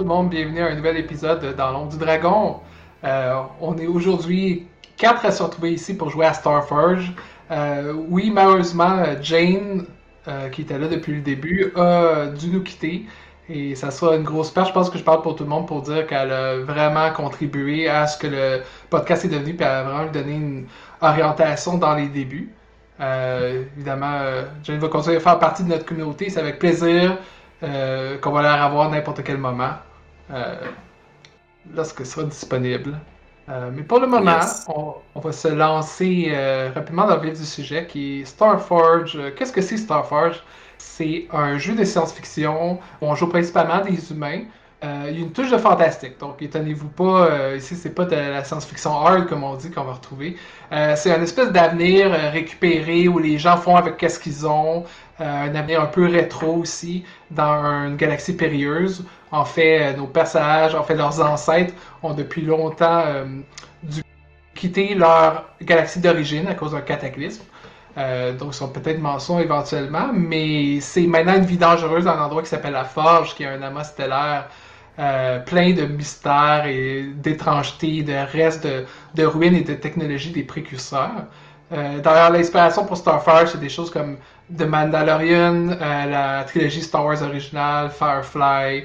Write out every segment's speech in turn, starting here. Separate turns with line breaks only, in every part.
Tout le monde, bienvenue à un nouvel épisode dans l'ombre du dragon. Euh, on est aujourd'hui quatre à se retrouver ici pour jouer à Starforge. Euh, oui, malheureusement, Jane, euh, qui était là depuis le début, a dû nous quitter. Et ça sera une grosse perte. Je pense que je parle pour tout le monde pour dire qu'elle a vraiment contribué à ce que le podcast est devenu, puis elle a vraiment donné une orientation dans les débuts. évidemment, Jane va continuer à faire partie de notre communauté. C'est avec plaisir qu'on va la revoir n'importe quel moment. Euh, lorsque ce sera disponible. Euh, mais pour le moment, on, va se lancer euh, rapidement dans le vif du sujet qui est Starforge. Qu'est-ce que c'est Starforge? C'est un jeu de science-fiction où on joue principalement des humains. il y a une touche de fantastique, donc étonnez-vous pas, ici c'est pas de la science-fiction hard comme on dit qu'on va retrouver. c'est un espèce d'avenir récupéré où les gens font avec qu'est-ce qu'ils ont, un avenir un peu rétro aussi, dans une galaxie périlleuse en fait, euh, nos personnages, en fait, leurs ancêtres ont depuis longtemps euh, dû quitter leur galaxie d'origine à cause d'un cataclysme. Euh, donc, ils sont peut-être mensonges éventuellement, mais c'est maintenant une vie dangereuse dans un endroit qui s'appelle la Forge, qui est un amas stellaire plein de mystères et d'étrangetés, de restes de, ruines et de technologies des précurseurs. D'ailleurs, l'inspiration pour Starfire, c'est des choses comme The Mandalorian, la trilogie Star Wars originale, Firefly,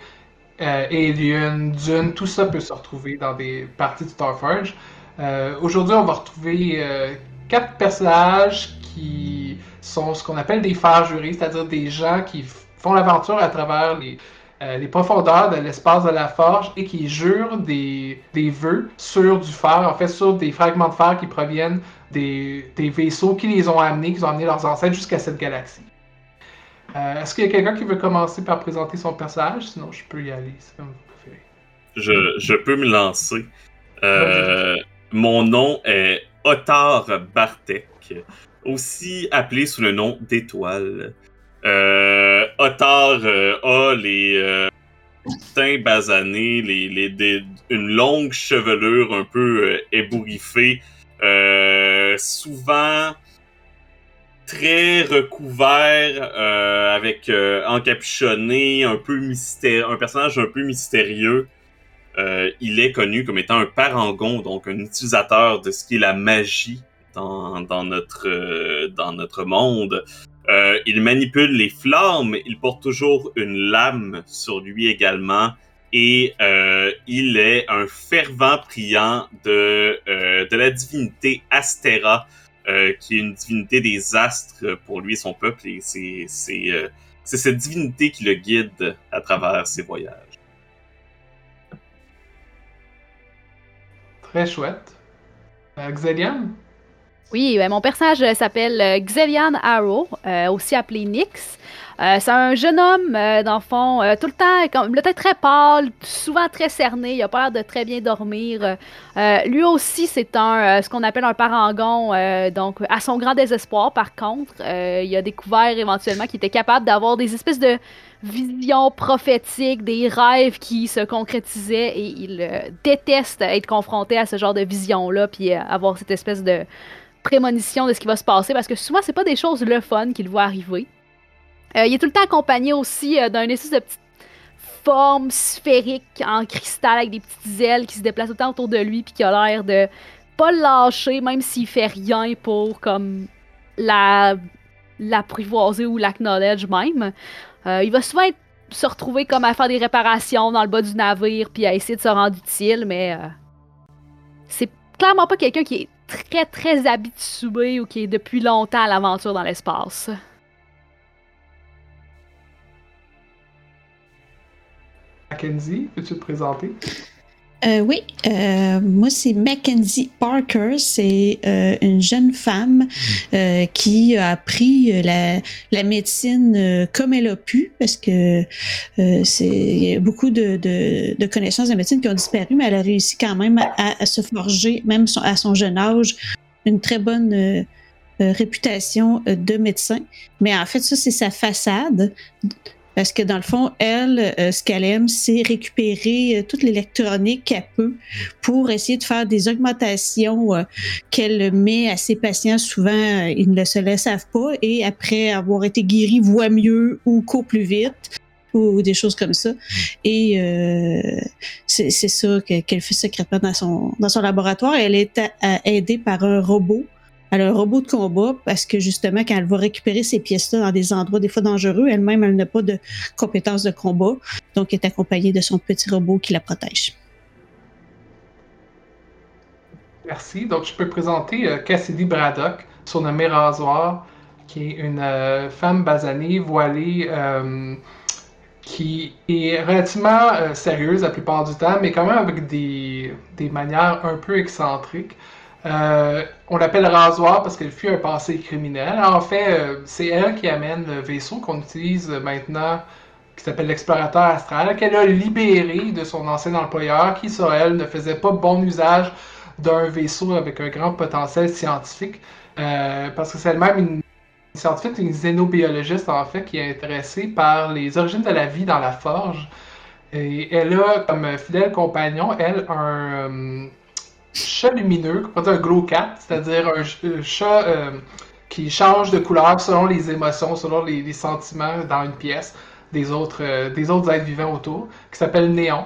euh, Alien, Dune, tout ça peut se retrouver dans des parties de Starforge. Euh, Aujourd'hui, on va retrouver euh, quatre personnages qui sont ce qu'on appelle des fers jurés, c'est-à-dire des gens qui font l'aventure à travers les, les profondeurs de l'espace de la forge et qui jurent des, des vœux sur du fer, en fait sur des fragments de fer qui proviennent des, des vaisseaux qui les ont amenés, qui ont amené leurs ancêtres jusqu'à cette galaxie. Euh, est-ce qu'il y a quelqu'un qui veut commencer par présenter son personnage? Sinon, je peux y aller. C'est comme vous préférez.
Je, je, peux me lancer. Euh, mon nom est Otar Bartek, aussi appelé sous le nom d'Étoile. Euh, Otar a les teints basanés, les, les, une longue chevelure un peu ébouriffée, souvent très recouvert, euh, avec euh, encapuchonné, un peu personnage un peu mystérieux. Euh, il est connu comme étant un parangon, donc un utilisateur de ce qui est la magie notre dans notre monde. il manipule les flammes, il porte toujours une lame sur lui également, et il est un fervent priant de de la divinité Astera, euh, qui est une divinité des astres pour lui et son peuple, et c'est euh, cette divinité qui le guide à travers ses voyages.
Très chouette. Euh, Xelian?
Oui, ben, mon personnage s'appelle Xelian Arrow, aussi appelé Nyx. Euh, c'est un jeune homme, euh, dans le fond, euh, tout le temps, comme, le tête très pâle, souvent très cerné, il a pas l'air de très bien dormir. lui aussi, c'est un ce qu'on appelle un parangon, donc à son grand désespoir, par contre, il a découvert éventuellement qu'il était capable d'avoir des espèces de visions prophétiques, des rêves qui se concrétisaient et il déteste être confronté à ce genre de visions-là, puis avoir cette espèce de prémonition de ce qui va se passer parce que souvent c'est pas des choses le fun qu'il voit arriver. Euh, il est tout le temps accompagné aussi euh, d'un espèce de petite forme sphérique en cristal avec des petites ailes qui se déplacent temps autour de lui puis qui a l'air de pas lâcher même s'il fait rien pour comme la l'apprivoiser ou l'acknowledge même. Euh, il va souvent se retrouver comme à faire des réparations dans le bas du navire puis à essayer de se rendre utile, mais c'est clairement pas quelqu'un qui est très très habitué ou qui est depuis longtemps à l'aventure dans l'espace.
Mackenzie, peux-tu te présenter?
Euh, oui, euh, moi c'est Mackenzie Parker, c'est euh, une jeune femme qui a appris la, la médecine comme elle a pu, parce que c'est il y a beaucoup de, de, de, connaissances de médecine qui ont disparu, mais elle a réussi quand même à, à se forger, même à son jeune âge, une très bonne réputation de médecin. Mais en fait, ça c'est sa façade. Parce que dans le fond, elle, euh, ce qu'elle aime, c'est récupérer euh, toute l'électronique qu'elle peut pour essayer de faire des augmentations euh, qu'elle met à ses patients. Souvent, ils ne se le savent pas et après avoir été guéris, voit mieux ou court plus vite ou des choses comme ça. Et c'est ça qu'elle fait secrètement dans son laboratoire. Elle est aidée par un robot elle un robot de combat parce que justement, quand elle va récupérer ces pièces-là dans des endroits des fois dangereux, elle-même, elle, n'a pas de compétences de combat. Donc, elle est accompagnée de son petit robot qui la protège.
Merci. Donc, je peux présenter euh, Cassidy Braddock, surnommée Rasoir, qui est une euh, femme basanée, voilée, euh, qui est relativement sérieuse la plupart du temps, mais quand même avec des, des manières un peu excentriques. Euh, on l'appelle rasoir parce qu'elle fuit un passé criminel. En fait, euh, c'est elle qui amène le vaisseau qu'on utilise maintenant, qui s'appelle l'explorateur astral, qu'elle a libéré de son ancien employeur, qui, sur elle, ne faisait pas bon usage d'un vaisseau avec un grand potentiel scientifique, euh, parce que c'est elle-même une scientifique, une xénobiologiste, en fait, qui est intéressée par les origines de la vie dans la forge. Et elle a comme fidèle compagnon, elle, un chat lumineux, dire un glow cat, c'est-à-dire un, chat euh, qui change de couleur selon les émotions, selon les, sentiments dans une pièce des autres, euh, des autres êtres vivants autour, qui s'appelle Néon.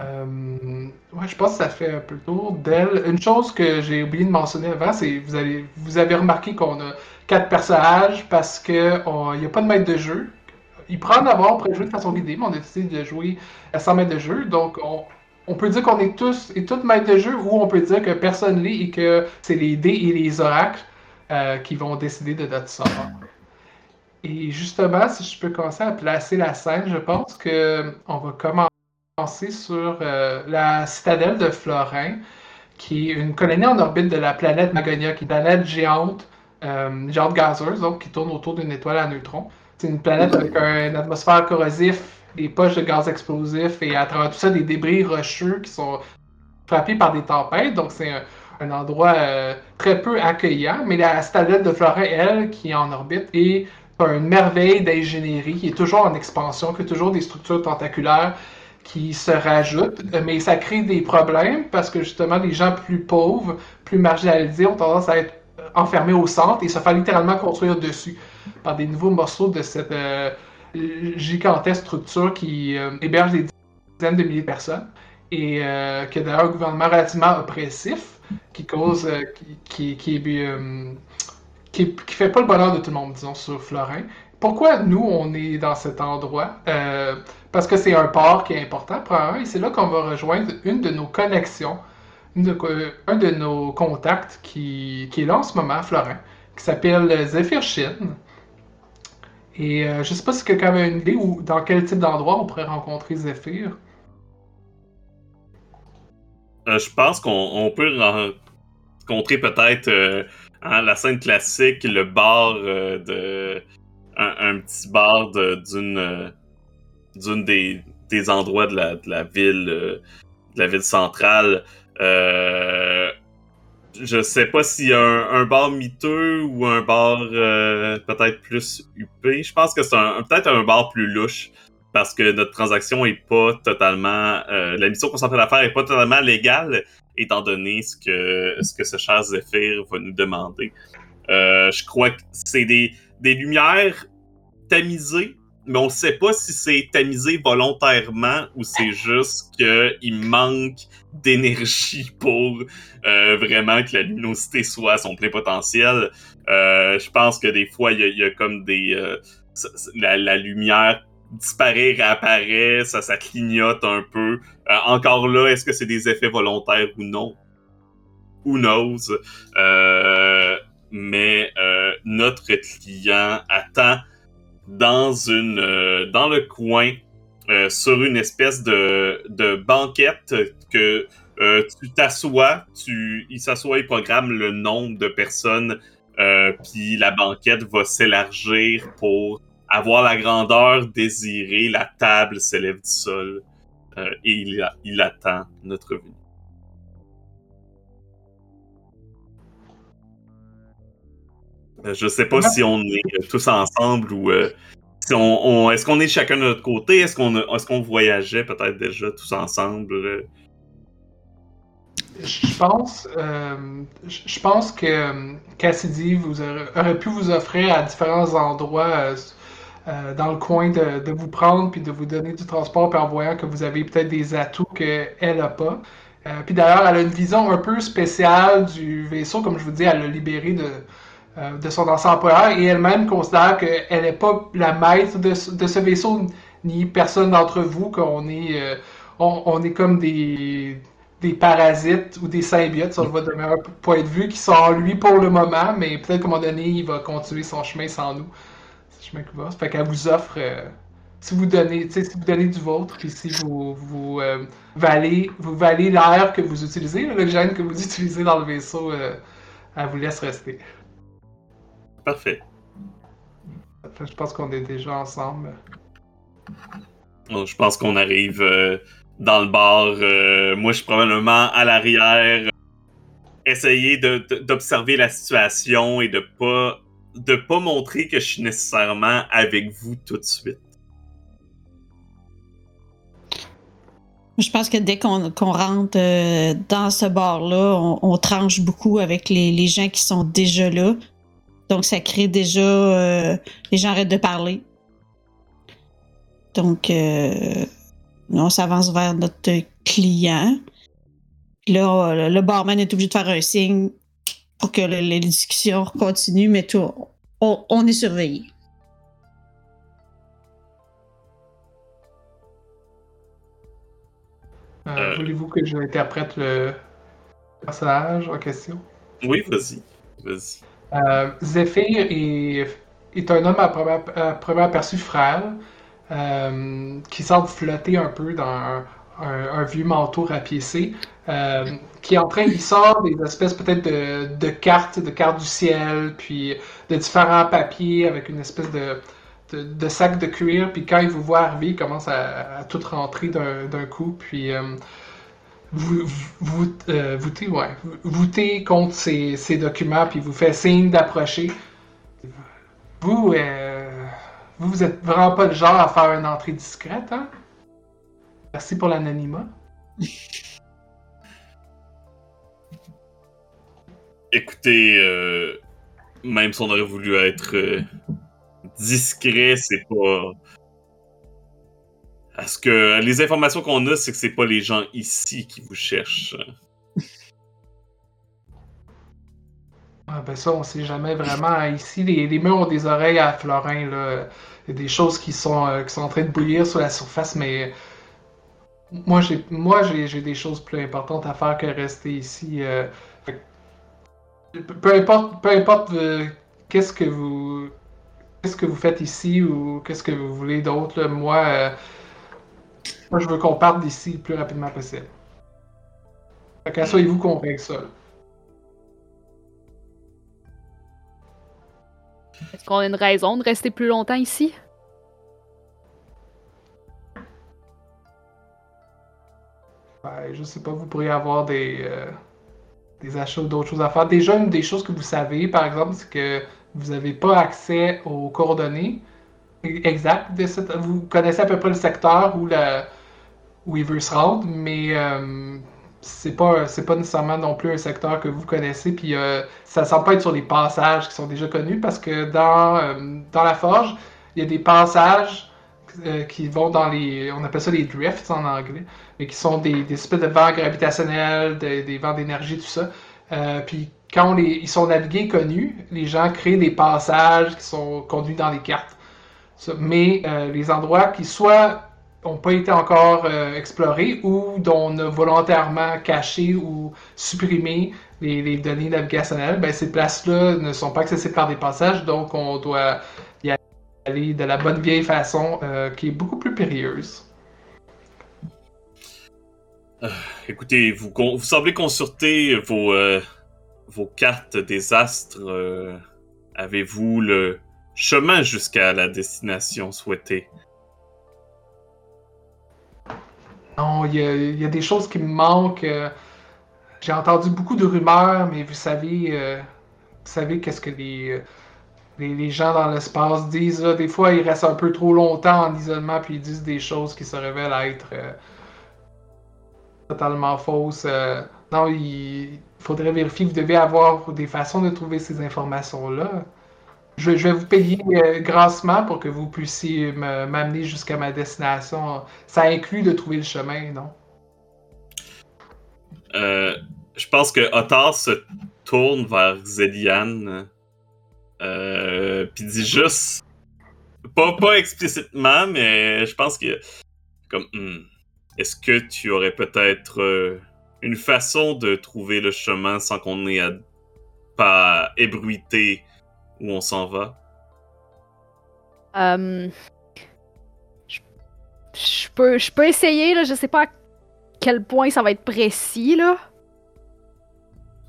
Euh, ouais, je pense que ça fait un peu le tour d'elle. Une chose que j'ai oublié de mentionner avant, c'est vous avez, vous avez remarqué qu'on a quatre personnages parce qu'il n'y a pas de maître de jeu. Il prend en avoir, on jouer de façon guidée, mais on a décidé de jouer à 100 mètres de jeu. Donc, on, on peut dire qu'on est tous et toutes maîtres de jeu ou on peut dire que personne l'est et que c'est les dés et les oracles euh, qui vont décider de notre sort. Et justement, si je peux commencer à placer la scène, je pense que on va commencer sur euh, la citadelle de Florin, qui est une colonie en orbite de la planète Magonia, qui est une planète géante, euh, géante gazeuse, donc qui tourne autour d'une étoile à neutrons. C'est une planète avec un, une atmosphère corrosif des poches de gaz explosifs et à travers tout ça des débris rocheux qui sont frappés par des tempêtes. Donc c'est un, endroit euh, très peu accueillant. Mais la citadelle de Florin, elle, qui est en orbite, est une merveille d'ingénierie qui est toujours en expansion, qui a toujours des structures tentaculaires qui se rajoutent, mais ça crée des problèmes parce que justement les gens plus pauvres, plus marginalisés ont tendance à être enfermés au centre et se faire littéralement construire dessus par des nouveaux morceaux de cette euh, gigantesque structure qui euh, héberge des dizaines de milliers de personnes et euh, qui a d'ailleurs un gouvernement relativement oppressif qui cause, euh, qui, qui, qui, fait pas le bonheur de tout le monde, disons, sur Florin. Pourquoi nous, on est dans cet endroit? parce que c'est un port qui est important, probablement, et c'est là qu'on va rejoindre une de nos connexions, un de nos contacts qui, qui est là en ce moment, Florin, qui s'appelle Zephyr Shin. Et euh, je sais pas si quelqu'un avait une idée ou dans quel type d'endroit on pourrait rencontrer Zephyr.
Euh, je pense qu'on peut rencontrer peut-être euh, hein, la scène classique, le bar de. Un, petit bar d'une. d'une des, des, endroits de la, de la ville. de la ville centrale. Euh, je sais pas y a un, bar miteux ou un bar euh, peut-être plus huppé. Je pense que c'est peut-être un bar plus louche parce que notre transaction est pas totalement. Euh, la mission qu'on s'en fait d'affaires est pas totalement légale étant donné ce que ce que ce cher Zephyr va nous demander. Euh, je crois que c'est des, des lumières tamisées mais on sait pas si c'est tamisé volontairement ou c'est juste qu'il manque d'énergie pour euh, vraiment que la luminosité soit à son plein potentiel. Euh, je pense que des fois, il y, a comme des... Euh, la, lumière disparaît, réapparaît, ça, ça clignote un peu. encore là, est-ce que c'est des effets volontaires ou non? Who knows? mais notre client attend dans une euh, dans le coin euh, sur une espèce de, de banquette que euh, tu t'assois, tu, il s'assoit, il programme le nombre de personnes, puis la banquette va s'élargir pour avoir la grandeur désirée, la table s'élève du sol et il, il attend notre venue. Je sais pas si on est euh, tous ensemble ou euh, si on, est-ce qu'on est chacun de notre côté, est-ce qu'on est-ce qu'on voyageait peut-être déjà tous ensemble. euh?
Je pense, je pense que Cassidy aurait, pu vous offrir à différents endroits dans le coin de, vous prendre puis de vous donner du transport puis en voyant que vous avez peut-être des atouts qu'elle n'a pas. Puis d'ailleurs, elle a une vision un peu spéciale du vaisseau, comme je vous dis, elle l'a libéré de, euh, de son ancien employeur et elle-même considère qu'elle n'est pas la maître de, ce- de vaisseau, ni personne d'entre vous, qu'on est, euh, on, est comme des, des parasites ou des symbiotes, on le d'un meilleur point de vue, qui sont en lui pour le moment, mais peut-être qu'à un moment donné, il va continuer son chemin sans nous. C'est chemin qu'il va. Fait qu'elle vous offre, euh, si vous donnez, si vous donnez du vôtre, puis si vous, vous valez, vous valez l'air que vous utilisez, l'oxygène que vous utilisez dans le vaisseau, elle vous laisse rester.
Parfait.
Je pense qu'on est déjà ensemble.
Bon, je pense qu'on arrive euh, dans le bar. euh, moi, je suis probablement à l'arrière. euh, essayer d'observer la situation et de pas de pas montrer que je suis nécessairement avec vous tout de suite.
Je pense que dès qu'on rentre euh, dans ce bar-là, on, on tranche beaucoup avec les, les gens qui sont déjà là. Donc, ça crée déjà. euh, les gens arrêtent de parler. Donc, euh, on s'avance vers notre client. Puis là, euh, le barman est obligé de faire un signe pour que le- les discussions continuent, mais tout, on, on est surveillé.
Euh,
Euh.
Voulez-vous que j'interprète le personnage en question?
Oui, vas-y. Vas-y.
Euh, Zephyr est, un homme à première, à premier aperçu frêle, euh, qui semble flotter un peu dans un, vieux manteau rapiécé, euh, qui est en train, il sort des espèces peut-être de, cartes, de cartes du ciel, puis de différents papiers avec une espèce de, sac de cuir, puis quand il vous voit arriver, il commence à, à tout rentrer d'un d'un coup, puis euh, vous, vous, euh, ouais, voûtez contre ces, documents, puis vous fait signe d'approcher. Vous, euh, vous, vous êtes vraiment pas le genre à faire une entrée discrète, hein? Merci pour l'anonymat.
Écoutez, euh, même si on aurait voulu être euh, discret, c'est pas. Parce que les informations qu'on a, c'est que c'est pas les gens ici qui vous cherchent.
Ah, ben ça, on sait jamais vraiment. Ici, les, les murs ont des oreilles à Florin, là. Il y a des choses qui sont, euh, qui sont en train de bouillir sur la surface, mais moi, j'ai moi j'ai des choses plus importantes à faire que rester ici. euh. Peu- importe, peu importe euh, qu'est-ce que vous qu'est-ce que vous faites ici ou qu'est-ce que vous voulez d'autre, moi, moi, je veux qu'on parte d'ici le plus rapidement possible. Fait qu'assoyez-vous qu'on règle ça.
Est-ce qu'on a une raison de rester plus longtemps ici?
Ouais, je sais pas, vous pourriez avoir des, euh, des achats ou d'autres choses à faire. Déjà, une des choses que vous savez, par exemple, c'est que vous n'avez pas accès aux coordonnées exactes de cette. Vous connaissez à peu près le secteur où, la, où se rendre, mais euh, c'est pas, c'est pas nécessairement non plus un secteur que vous connaissez. Puis euh, ça semble pas être sur les passages qui sont déjà connus parce que dans, euh, dans la forge, il y a des passages euh, qui vont dans les. On appelle ça les drifts en anglais mais qui sont des, des espèces de vents gravitationnels, des, vents d'énergie, tout ça. Euh, puis quand ils sont navigués connus, les gens créent des passages qui sont conduits dans les cartes. Mais les endroits qui soit n'ont pas été encore euh, explorés ou dont on a volontairement caché ou supprimé les, données navigationnelles, ben ces places-là ne sont pas accessibles par des passages, donc on doit y aller de la bonne vieille façon euh, qui est beaucoup plus périlleuse.
Écoutez, vous, vous semblez consulter vos, euh, vos cartes des astres. euh, Avez-vous le chemin jusqu'à la destination souhaitée?
Non, il y, a, des choses qui me manquent. euh, J'ai entendu beaucoup de rumeurs, mais vous savez, euh, vous savez qu'est-ce que les, euh, les, les gens dans l'espace disent. Des fois, ils restent un peu trop longtemps en isolement, puis ils disent des choses qui se révèlent être totalement fausses. non, il faudrait vérifier. Vous devez avoir des façons de trouver ces informations-là. Je, vais vous payer euh, grassement pour que vous puissiez me- m'amener jusqu'à ma destination. Ça inclut de trouver le chemin, non?
Euh, je pense que Otar se tourne vers Zelian. Euh, puis dit juste. Pas, pas explicitement, mais je pense que. Comme. hmm, Est-ce que tu aurais peut-être euh, une façon de trouver le chemin sans qu'on ait à pas ébruiter où on s'en va?
Euh, je, je peux, je peux essayer, là. Je sais pas à quel point ça va être précis, là.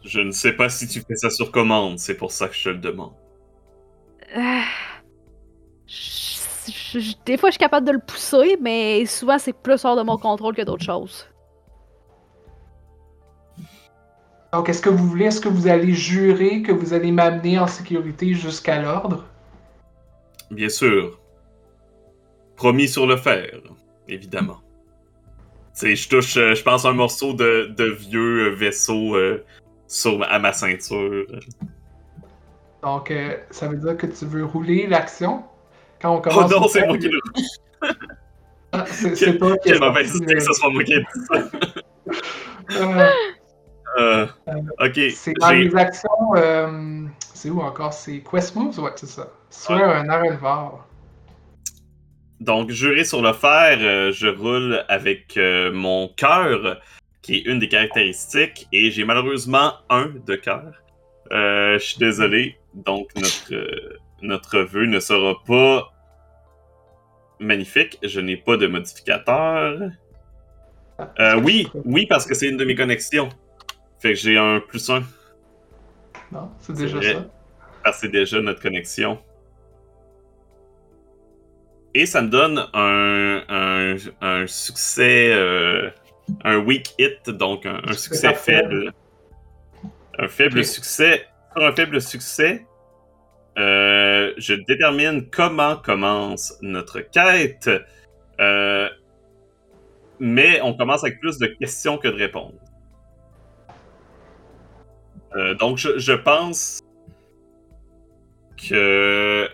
Je ne sais pas si tu fais ça sur commande, c'est pour ça que je te le demande.
Euh, je- je- je- des fois, je suis capable de le pousser, mais souvent, c'est plus hors de mon contrôle que d'autres choses.
Donc, est-ce que vous voulez, est-ce que vous allez jurer que vous allez m'amener en sécurité jusqu'à l'ordre?
Bien sûr. Promis sur le fer, évidemment. Je touche, euh, je pense, un morceau de, de vieux euh, vaisseau euh, sur, à ma ceinture.
Donc, euh, ça veut dire que tu veux rouler l'action? Quand on
Oh
commence.
non,
au
c'est moi qui le
Ah, c'est qui
Quelle mauvaise idée que ce soit moi qui ai dit ça.
Euh,
Euh, ok,
c'est dans les actions. euh, c'est où encore? C'est Quest Moves? Ouais, c'est ça. Soit
Ouais.
un Arenvar.
Donc, juré sur le fer, euh, je roule avec mon cœur, qui est une des caractéristiques, et j'ai malheureusement un de cœur. Je suis désolé, donc notre, notre vœu ne sera pas magnifique. Je n'ai pas de modificateur. Euh, oui, oui, parce que c'est une de mes connexions. Fait que j'ai un plus un,
Non, c'est déjà
vrai.
ça.
parce que c'est déjà notre connexion. Et ça me donne un, un, un succès, euh, un weak hit, donc un, un succès faible. Un faible succès. Sur un faible succès, euh, je détermine comment commence notre quête. Euh, mais on commence avec plus de questions que de réponses. Euh, donc, je, je pense que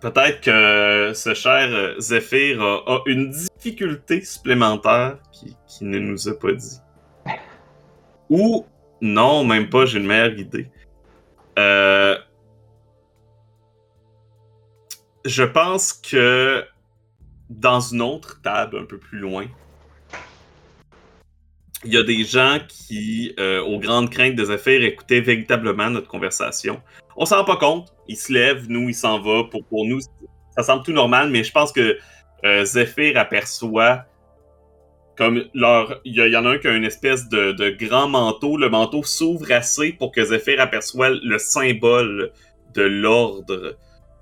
peut-être que ce cher euh, Zephyr a, a une difficulté supplémentaire qui, qui ne nous a pas dit. Ou non, même pas, j'ai une meilleure idée. Euh, je pense que dans une autre table un peu plus loin, il y a des gens qui, euh, aux grandes craintes des affaires, écoutaient véritablement notre conversation. On s'en rend pas compte. Il se lève, nous, il s'en va. Pour, nous, ça semble tout normal, mais je pense que euh, Zephyr aperçoit comme leur. Il y, en a un qui a une espèce de, grand manteau. Le manteau s'ouvre assez pour que Zephyr aperçoit le symbole de l'ordre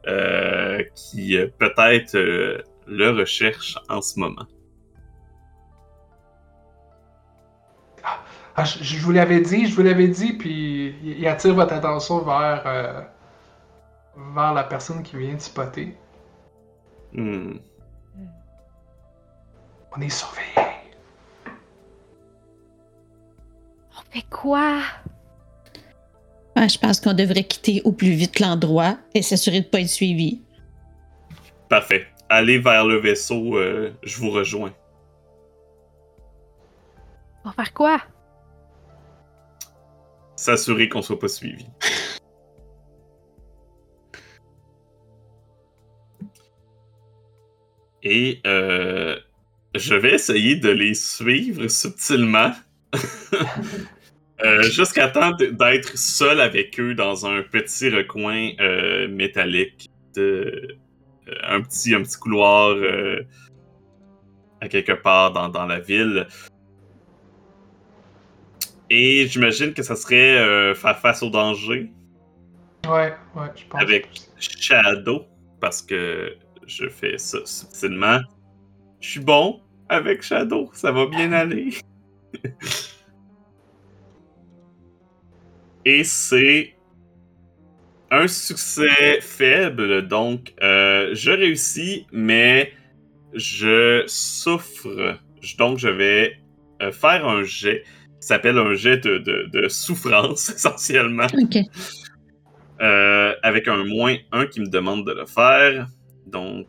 euh, qui peut-être le recherche en ce moment.
Ah, je, je vous l'avais dit, je vous l'avais dit, puis il il attire votre attention vers, euh, vers la personne qui vient de spotter.
Hmm.
On est surveillé.
On fait quoi?
Ah, je pense qu'on devrait quitter au plus vite l'endroit et s'assurer de ne pas être suivi.
Parfait. Allez vers le vaisseau, euh, je vous rejoins.
On va faire quoi?
S'assurer qu'on soit pas suivi. Et euh, je vais essayer de les suivre subtilement. Euh, Jusqu'à temps d'être seul avec eux dans un petit recoin euh, métallique, de, un, petit, un petit couloir à quelque part dans, dans la ville. Et j'imagine que ça serait euh, faire face au danger
Ouais, ouais, je pense.
avec Shadow, parce que je fais ça subtilement. Je suis bon avec Shadow, ça va bien aller. Et c'est un succès faible, donc euh, je réussis, mais je souffre. Donc je vais euh, faire un jet s'appelle un jet de, de- de souffrance, essentiellement.
Ok.
Euh, avec un moins 1 qui me demande de le faire. Donc,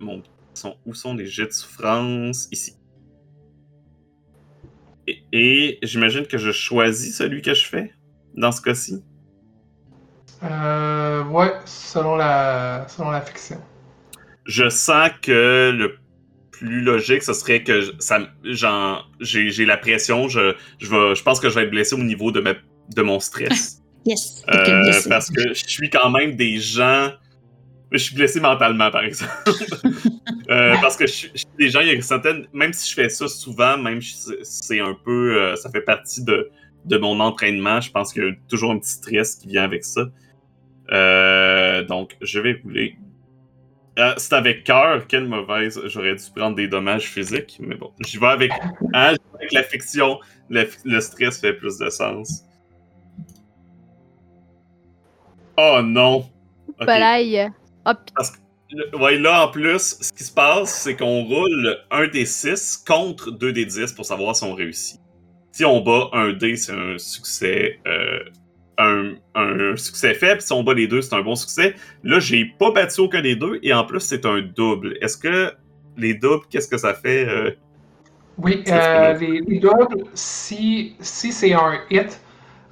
mon, sont, où sont les jets de souffrance? Ici. Et, et j'imagine que je choisis celui que je fais dans ce cas-ci?
Euh, ouais, selon la, selon la fiction.
Je sens que le plus logique, ce serait que ça, j'ai, la pression. Je, je, vais, je pense que je vais être blessé au niveau de, ma, de mon stress.
Yes.
Euh,
yes.
parce que je suis quand même des gens. Je suis blessé mentalement, par exemple. Euh, parce que je suis, des gens, il y a certaines. Même si je fais ça souvent, même si c'est- un peu. euh, ça fait partie de, de mon entraînement. Je pense qu'il y a toujours un petit stress qui vient avec ça. Donc, je vais rouler. Euh, c'est avec cœur, quelle mauvaise. J'aurais dû prendre des dommages physiques, mais bon, j'y vais avec, hein, vais avec la fiction. Le, le stress fait plus de sens. Oh non! Ok.
Balaye. Hop.
Le- Ouais, là, en plus, ce qui se passe, c'est qu'on roule un des 6 contre 2 des 10 pour savoir si on réussit. Si on bat un dé, c'est un succès. euh, un, un succès faible. Si on bat les deux, c'est un bon succès. Là, j'ai pas battu aucun des deux et en plus, c'est un double. Est-ce que les doubles, qu'est-ce que ça fait? euh?
Oui, euh, les, les doubles, si, si c'est un hit,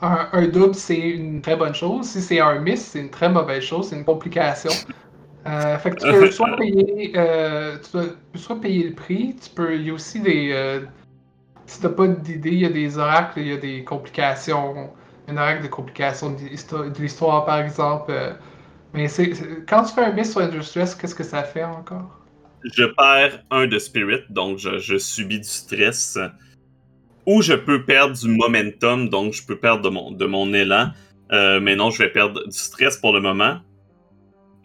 un, un double, c'est une très bonne chose. Si c'est un miss, c'est une très mauvaise chose, c'est une complication. Euh, fait que tu peux soit payer, tu peux, soit payer le prix, tu peux, il y a aussi des, si t'as pas d'idée, il y a des oracles, il y a des complications, un oracle de complications de l'histo- de l'histoire, par exemple. euh, mais c'est, quand tu fais un miss sur Stress, qu'est-ce que ça fait encore?
Je perds un de spirit, donc je, je subis du stress. Ou je peux perdre du momentum, donc je peux perdre de mon, de mon élan. Euh, mais non, je vais perdre du stress pour le moment.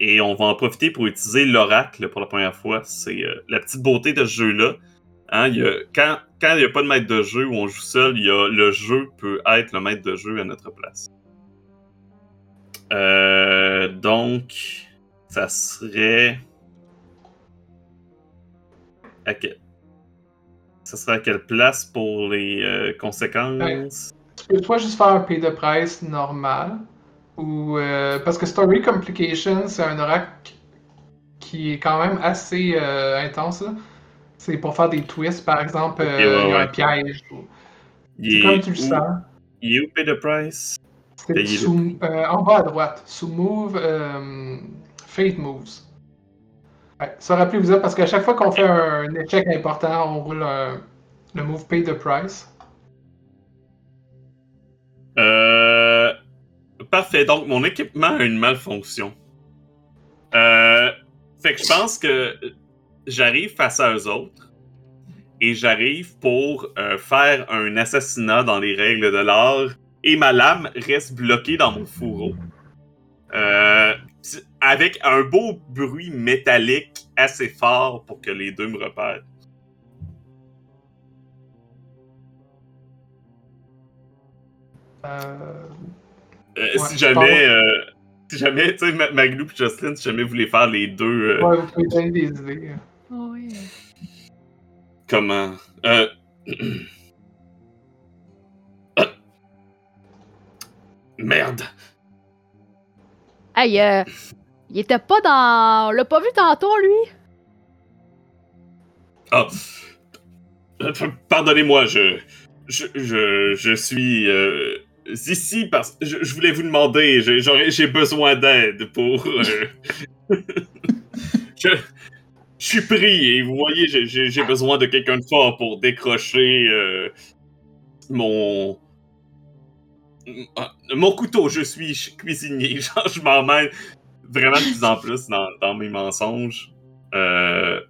Et on va en profiter pour utiliser l'oracle pour la première fois. C'est euh, la petite beauté de ce jeu-là. Hein, quand il n'y a pas de maître de jeu où on joue seul, le jeu peut être le maître de jeu à notre place. Euh, donc, ça serait. À quel- Ça serait à quelle place pour les euh, conséquences?
Tu peux soit juste faire un pay de price normal, ou euh, parce que Story Complication, c'est un oracle qui est quand même assez intense. C'est pour faire des twists, par exemple, euh,
ouais,
il y a un piège. C'est
est
comme tu le sens.
Il est où Pay the Price?
C'est sous- euh, en bas à droite, sous Move, euh, Fate Moves. Ouais, ça rappelez-vous parce qu'à chaque fois qu'on fait un échec important, on roule un- le Move Pay the Price.
Euh, Parfait. Donc, mon équipement a une malfonction. Euh, Fait que je pense que j'arrive face à eux autres et j'arrive pour euh, faire un assassinat dans les règles de l'art et ma lame reste bloquée dans mon fourreau. Euh, avec un beau bruit métallique assez fort pour que les deux me repèrent.
Euh, Ouais,
si jamais, si jamais, tu sais, Ma- Maglou et Jocelyn, si jamais vous voulez faire les deux, euh,
ouais, vous pouvez donner des idées.
Oui.
comment? Euh... Merde.
Hey, euh, il était pas dans. On l'a pas vu tantôt, lui?
Ah. Euh, Pardonnez-moi, je, je, je, je suis euh, ici parce que je, je voulais vous demander, j'ai- besoin d'aide pour. euh, je, je suis pris et vous voyez, j'ai- besoin de quelqu'un de fort pour décrocher euh, mon. Mon couteau, je suis cuisinier. Genre, je m'emmène vraiment de plus en plus dans, dans mes mensonges. Euh,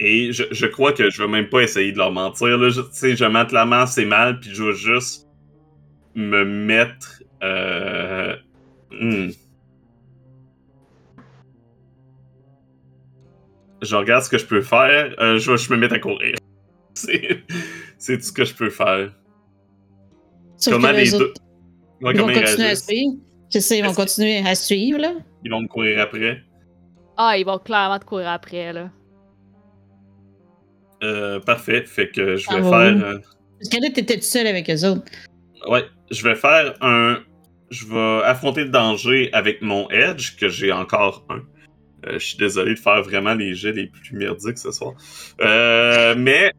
Et je, je crois que je vais même pas essayer de leur mentir. Là. Je, tu sais, je mate la main, c'est mal, puis je vais juste me mettre. Euh... hmm. Je regarde ce que je peux faire. Euh, je vais je me mettre à courir. C'est c'est tout ce que je peux faire.
Sauf
Comment
que
les
les
deux. Ouais,
ils vont
ils
continuer à suivre? Je sais, ils vont continuer à suivre, là.
Ils vont me courir après.
Ah, ils vont clairement te courir après, là.
Euh, parfait. Fait que je vais
va
faire. euh,
Parce que là, t'étais tout seul avec eux autres.
Ouais, je vais faire un. Je vais affronter le danger avec mon Edge, que j'ai encore un. Euh, je suis désolé de faire vraiment les jets les plus merdiques ce soir. Mais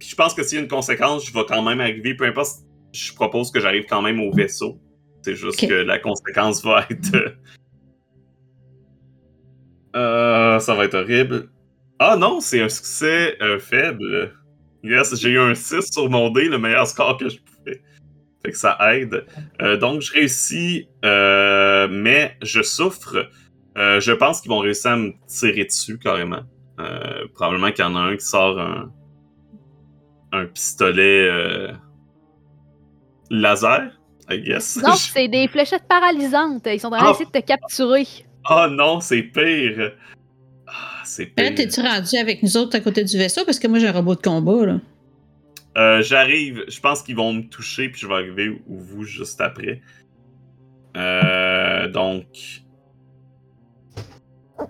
je pense que s'il y a une conséquence, je vais quand même arriver. Peu importe, je propose que j'arrive quand même au vaisseau. C'est juste que la conséquence va être. ça va être horrible. Ah non, c'est un succès euh, faible. Yes, j'ai eu un 6 sur mon dé, le meilleur score que je pouvais. Fait que ça aide. Euh, donc, je réussis, euh, mais je souffre. Je pense qu'ils vont réussir à me tirer dessus carrément. Probablement qu'il y en a un qui sort un, un pistolet laser, I guess.
Non, c'est des fléchettes paralysantes. Ils sont en train
Ah.
d'essayer de te capturer.
Oh non, c'est pire. Ah, c'est pire.
t'es-tu rendu avec nous autres à côté du vaisseau? Parce que moi, j'ai un robot de combat, là.
Euh, J'arrive. Je pense qu'ils vont me toucher, puis je vais arriver où vous juste après. Euh, donc.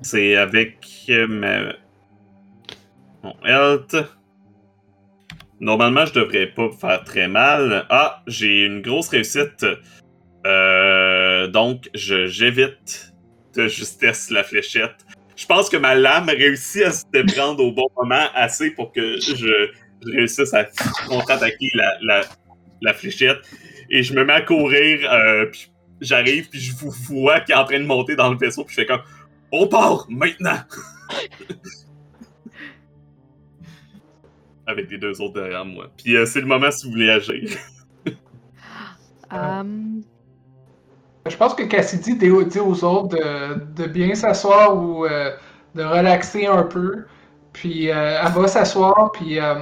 C'est avec ma. Mon health. Normalement, je devrais pas faire très mal. Ah, j'ai une grosse réussite. Euh, donc, je j'évite de justesse la fléchette. Je pense que ma lame réussit à se prendre au bon moment assez pour que je, je réussisse à contre-attaquer la, la, la fléchette. Et je me mets à courir, euh, puis j'arrive, puis je vous vois qui est en train de monter dans le vaisseau, puis je fais comme On part maintenant! Avec les deux autres derrière moi. Puis euh, c'est le moment si vous voulez agir.
Hum,
Je pense que Cassidy dit aux, autres de, de bien s'asseoir ou euh, de relaxer un peu. Puis euh, elle va s'asseoir, puis euh,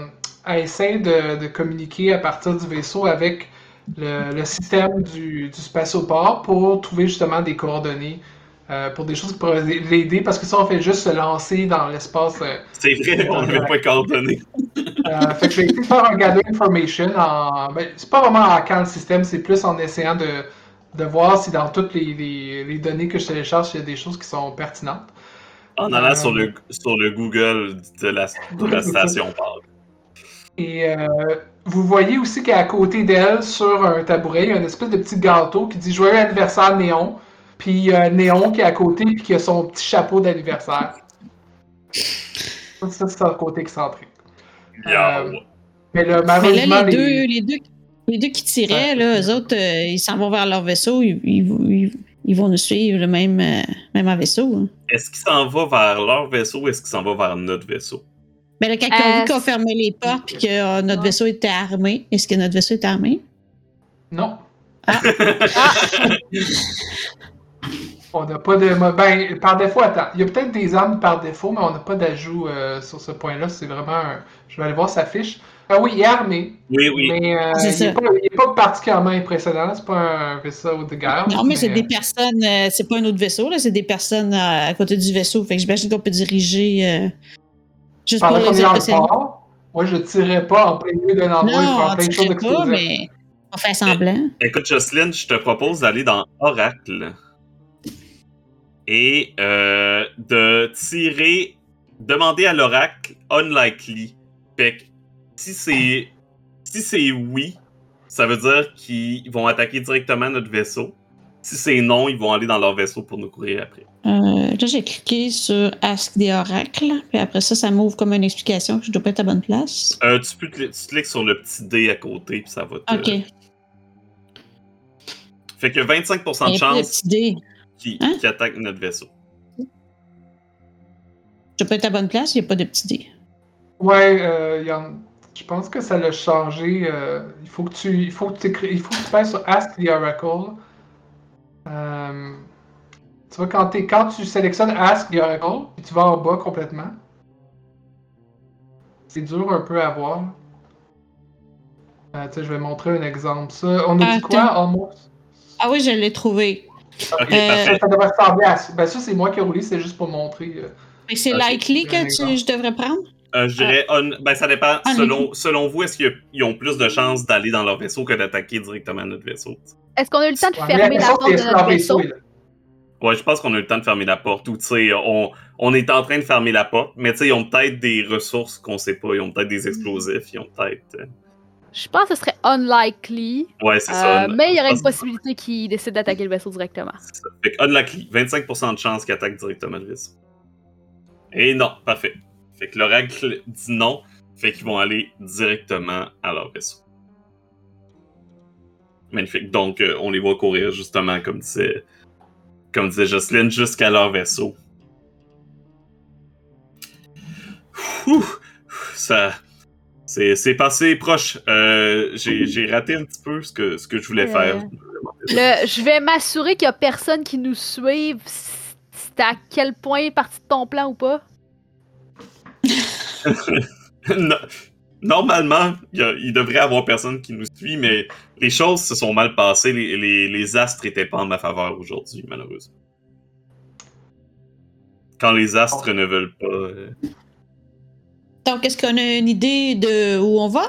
elle essaie de, de communiquer à partir du vaisseau avec le, le système du, du spatioport pour trouver justement des coordonnées euh, pour des choses qui pourraient l'aider. Parce que ça, on fait juste se lancer dans l'espace.
C'est vrai, on ne veut pas coordonner.
euh, fait que je vais essayer de faire un gather information en. Ben, c'est pas vraiment en hackant le système, c'est plus en essayant de, de voir si dans toutes les, les, les données que je télécharge, il y a des choses qui sont pertinentes.
En allant
Euh,
sur, le, sur le Google de la, de la station Park.
Et euh, vous voyez aussi qu'à côté d'elle, sur un tabouret, il y a une espèce de petit gâteau qui dit Joyeux anniversaire Néon. Puis il y a Néon qui est à côté, puis qui a son petit chapeau d'anniversaire. Ça, ça, c'est le côté excentrique. Mais là,
Mais là,
malheureusement,
les,
les-
deux, les, deux, les deux qui tiraient, là, eux autres, euh, ils s'en vont vers leur vaisseau. Ils, ils, ils- ils vont nous suivre, le même, euh, même en vaisseau. hein.
Est-ce qu'il s'en va vers leur vaisseau ou est-ce qu'il s'en va vers notre vaisseau?
Mais là, quand ils ont
Euh,
vu qu'on fermait les portes puis que euh, notre vaisseau était armé, est-ce que notre vaisseau est armé?
Non.
Ah!
On n'a pas de. mo- Ben, par défaut, attends. Il y a peut-être des armes par défaut, mais on n'a pas d'ajout euh, sur ce point-là. C'est vraiment. un- Je vais aller voir sa fiche. Ah oui, il est armé.
Oui, oui.
Mais euh,
C'est
il n'est pas, est particulièrement impressionnant. C'est pas un vaisseau de guerre.
Non, mais c'est
euh,
des personnes, euh, c'est pas un autre vaisseau, là, c'est des personnes euh, à côté du vaisseau. Fait que j'imagine qu'on peut diriger euh, juste pour les
qu'on est dans le
impressionner.
port, moi, je tirais pas en plein milieu d'un endroit
Non,
faire
on
plein de choses
pas, mais on fait semblant.
Écoute, Jocelyn, je te propose d'aller dans Oracle et euh, de tirer, demander à l'oracle unlikely. Fait si c'est si c'est oui, ça veut dire qu'ils vont attaquer directement notre vaisseau. Si c'est non, ils vont aller dans leur vaisseau pour nous courir après.
Euh, là, j'ai cliqué sur Ask des oracles, puis après ça, ça m'ouvre comme une explication que je dois pas être à bonne place.
Euh, tu peux tu cliques sur le petit dé à côté puis ça va te.
Ok.
Fait que 25% de chance
petit dé.
qu'ils
Hein?
notre vaisseau.
Je dois pas être à bonne place, il n'y a pas de petit dé.
Ouais, euh, il y en- je pense que ça l'a changé. euh, il faut que tu, il faut que tu écris- il faut que tu fasses sur Ask the Oracle. Euh, tu vois, quand, t'es- quand tu sélectionnes Ask the Oracle, et tu vas en bas complètement. c'est dur un peu à voir. Euh, tu sais, je vais montrer un exemple. Ça, on a dit quoi, almost?
Ah oui, je l'ai trouvé.
Ok,
Euh,
parfait.
Ça devrait ressembler à ça. Ben, ça, c'est moi qui ai roulé, c'est juste pour montrer. euh.
Que c'est likely que tu, je devrais prendre?
Euh, je dirais, on- ben, ça dépend. Selon, selon vous, est-ce qu'ils ont plus de chances d'aller dans leur vaisseau que d'attaquer directement notre vaisseau?
Est-ce qu'on a eu le temps de fermer
la
porte de notre
leur
vaisseau?
Ouais, je pense qu'on a eu le temps de fermer la porte ou, tu sais, on, on est en train de fermer la porte, mais tu sais, ils ont peut-être des ressources qu'on sait pas. Ils ont peut-être des explosifs, ils ont peut-être. euh,
Je pense que ce serait unlikely.
Ouais, c'est
euh,
ça.
mais il y aurait une possibilité qu'ils décident d'attaquer le vaisseau directement.
Fait que unlucky, 25% de chance qu'ils attaquent directement le vaisseau. Et non, parfait. Fait que l'oracle dit non, fait qu'ils vont aller directement à leur vaisseau. Magnifique. Donc, euh, on les voit courir justement, comme disait, comme disait Jocelyne, jusqu'à leur vaisseau. Ouh, ça, c'est, passé proche. Euh, j'ai, raté un petit peu ce que, ce que je voulais
Euh,
faire.
Le, je vais m'assurer qu'il y a personne qui nous suive. C'est à quel point partie de ton plan ou pas?
No- Normalement, il, y a- il devrait y avoir personne qui nous suit, mais les choses se sont mal passées. Les, les- les astres étaient pas en ma faveur aujourd'hui, malheureusement. Quand les astres ne veulent pas. euh,
Donc, est-ce qu'on a une idée de où on va?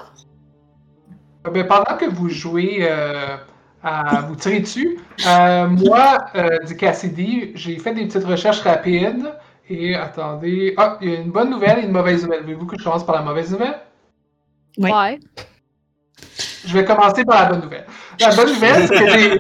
Euh, ben, pendant que vous jouez euh, à vous tirer dessus, euh, moi, euh, du Cassidy, j'ai fait des petites recherches rapides. Et attendez. Ah, il y a une bonne nouvelle et une mauvaise nouvelle. Voulez-vous que je commence par la mauvaise nouvelle?
Oui.
Ouais.
Je vais commencer par la bonne nouvelle. La bonne nouvelle, c'est que j'ai-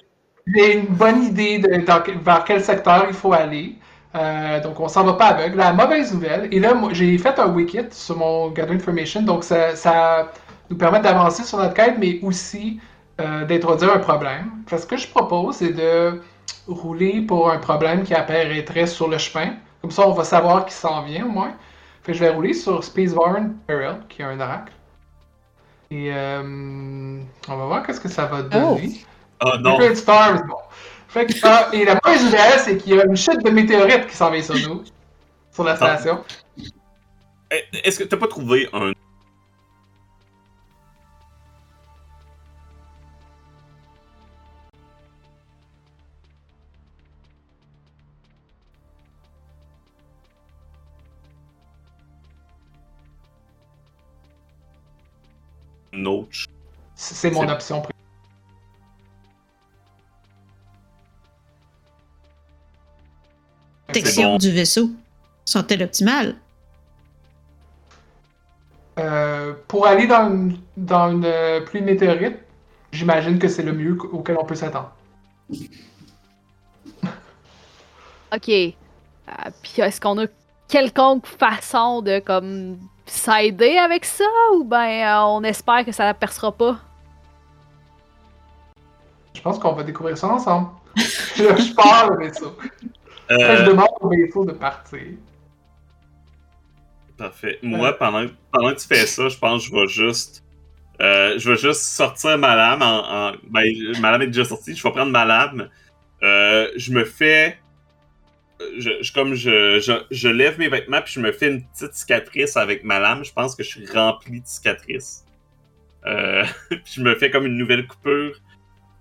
une bonne idée de dans que- vers quel secteur il faut aller. Euh, donc, on s'en va pas aveugle. La mauvaise nouvelle, et là, j'ai fait un wiki sur mon Gather Information, donc ça, ça nous permet d'avancer sur notre quête, mais aussi euh, d'introduire un problème. Fait que ce que je propose, c'est de rouler pour un problème qui apparaîtrait sur le chemin. Comme ça, on va savoir qui s'en vient au moins. Fait que je vais rouler sur Spaceborne Peril, qui est un oracle. Et euh, on va voir qu'est-ce que ça va donner.
Oh non!
Secret Stars, bon. Fait que, ah, et la mauvaise nouvelle, c'est qu'il y a une chute de météorites qui s'en vient sur nous, sur la station.
Eh, Est-ce que t'as pas trouvé un.
C'est mon option. pré-
Protection
bon.
du vaisseau. Sont-elles optimales?
Euh, pour aller dans une, dans une euh, pluie de météorites, j'imagine que c'est le mieux qu- auquel on peut s'attendre.
Ok. Euh, Puis est-ce qu'on a quelconque façon de comme s'aider avec ça ou ben euh, on espère que ça percera pas?
Je pense qu'on va découvrir ça ensemble. je, je pars le vaisseau. Après, je
Euh,
demande au vaisseau de partir.
Parfait. Moi, pendant, pendant que tu fais ça, je pense que je vais juste. euh, je vais juste sortir ma lame. En, en- ben, ma lame est déjà sortie. Je vais prendre ma lame. Euh, je me fais. Je, je- comme je, je, je lève mes vêtements puis je me fais une petite cicatrice avec ma lame. Je pense que je suis rempli de cicatrices. Euh, puis je me fais comme une nouvelle coupure.